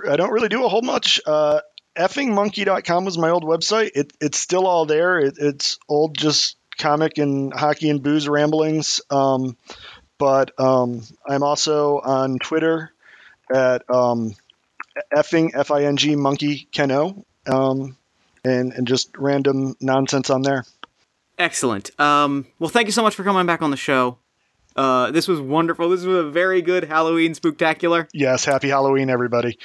[SPEAKER 2] I don't really do a whole much. Uh, effingmonkey.com was my old website. It, it's still all there. It, it's old, just comic and hockey and booze ramblings. Um, but um, I'm also on Twitter at um, effing f i n g monkey keno, um, and and just random nonsense on there.
[SPEAKER 1] Excellent. Um, well, thank you so much for coming back on the show. Uh, this was wonderful. This was a very good Halloween spooktacular.
[SPEAKER 2] Yes, happy Halloween, everybody.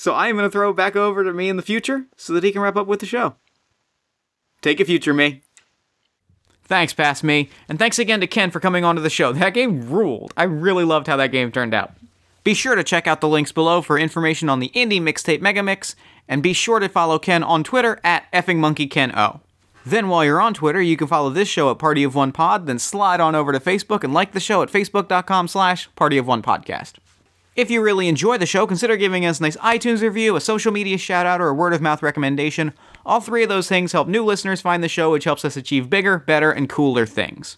[SPEAKER 1] So I am going to throw back over to me in the future so that he can wrap up with the show. Take a future me. Thanks, past me, and thanks again to Ken for coming onto the show. That game ruled. I really loved how that game turned out. Be sure to check out the links below for information on the indie mixtape Megamix, and be sure to follow Ken on Twitter at effingmonkeykeno. Then while you're on Twitter, you can follow this show at Party of One Pod, then slide on over to Facebook and like the show at facebook.com slash Party of One Podcast. If you really enjoy the show, consider giving us a nice iTunes review, a social media shout out, or a word of mouth recommendation. All three of those things help new listeners find the show, which helps us achieve bigger, better, and cooler things.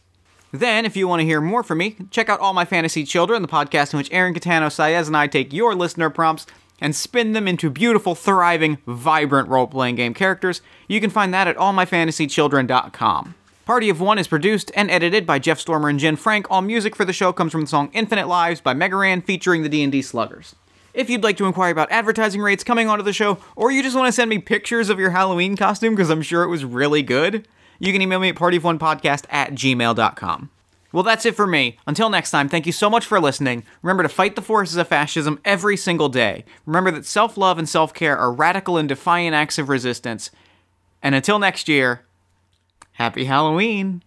[SPEAKER 1] Then, if you want to hear more from me, check out All My Fantasy Children, the podcast in which Aaron Catano Saez and I take your listener prompts and spin them into beautiful, thriving, vibrant role playing game characters. You can find that at allmyfantasychildren.com. Party of One is produced and edited by Jeff Stormer and Jen Frank. All music for the show comes from the song Infinite Lives by Megaran featuring the D&D Sluggers. If you'd like to inquire about advertising rates coming onto the show, or you just want to send me pictures of your Halloween costume because I'm sure it was really good, you can email me at partyofonepodcast at gmail.com. Well, that's it for me. Until next time, thank you so much for listening. Remember to fight the forces of fascism every single day. Remember that self love and self care are radical and defiant acts of resistance. And until next year, Happy Halloween!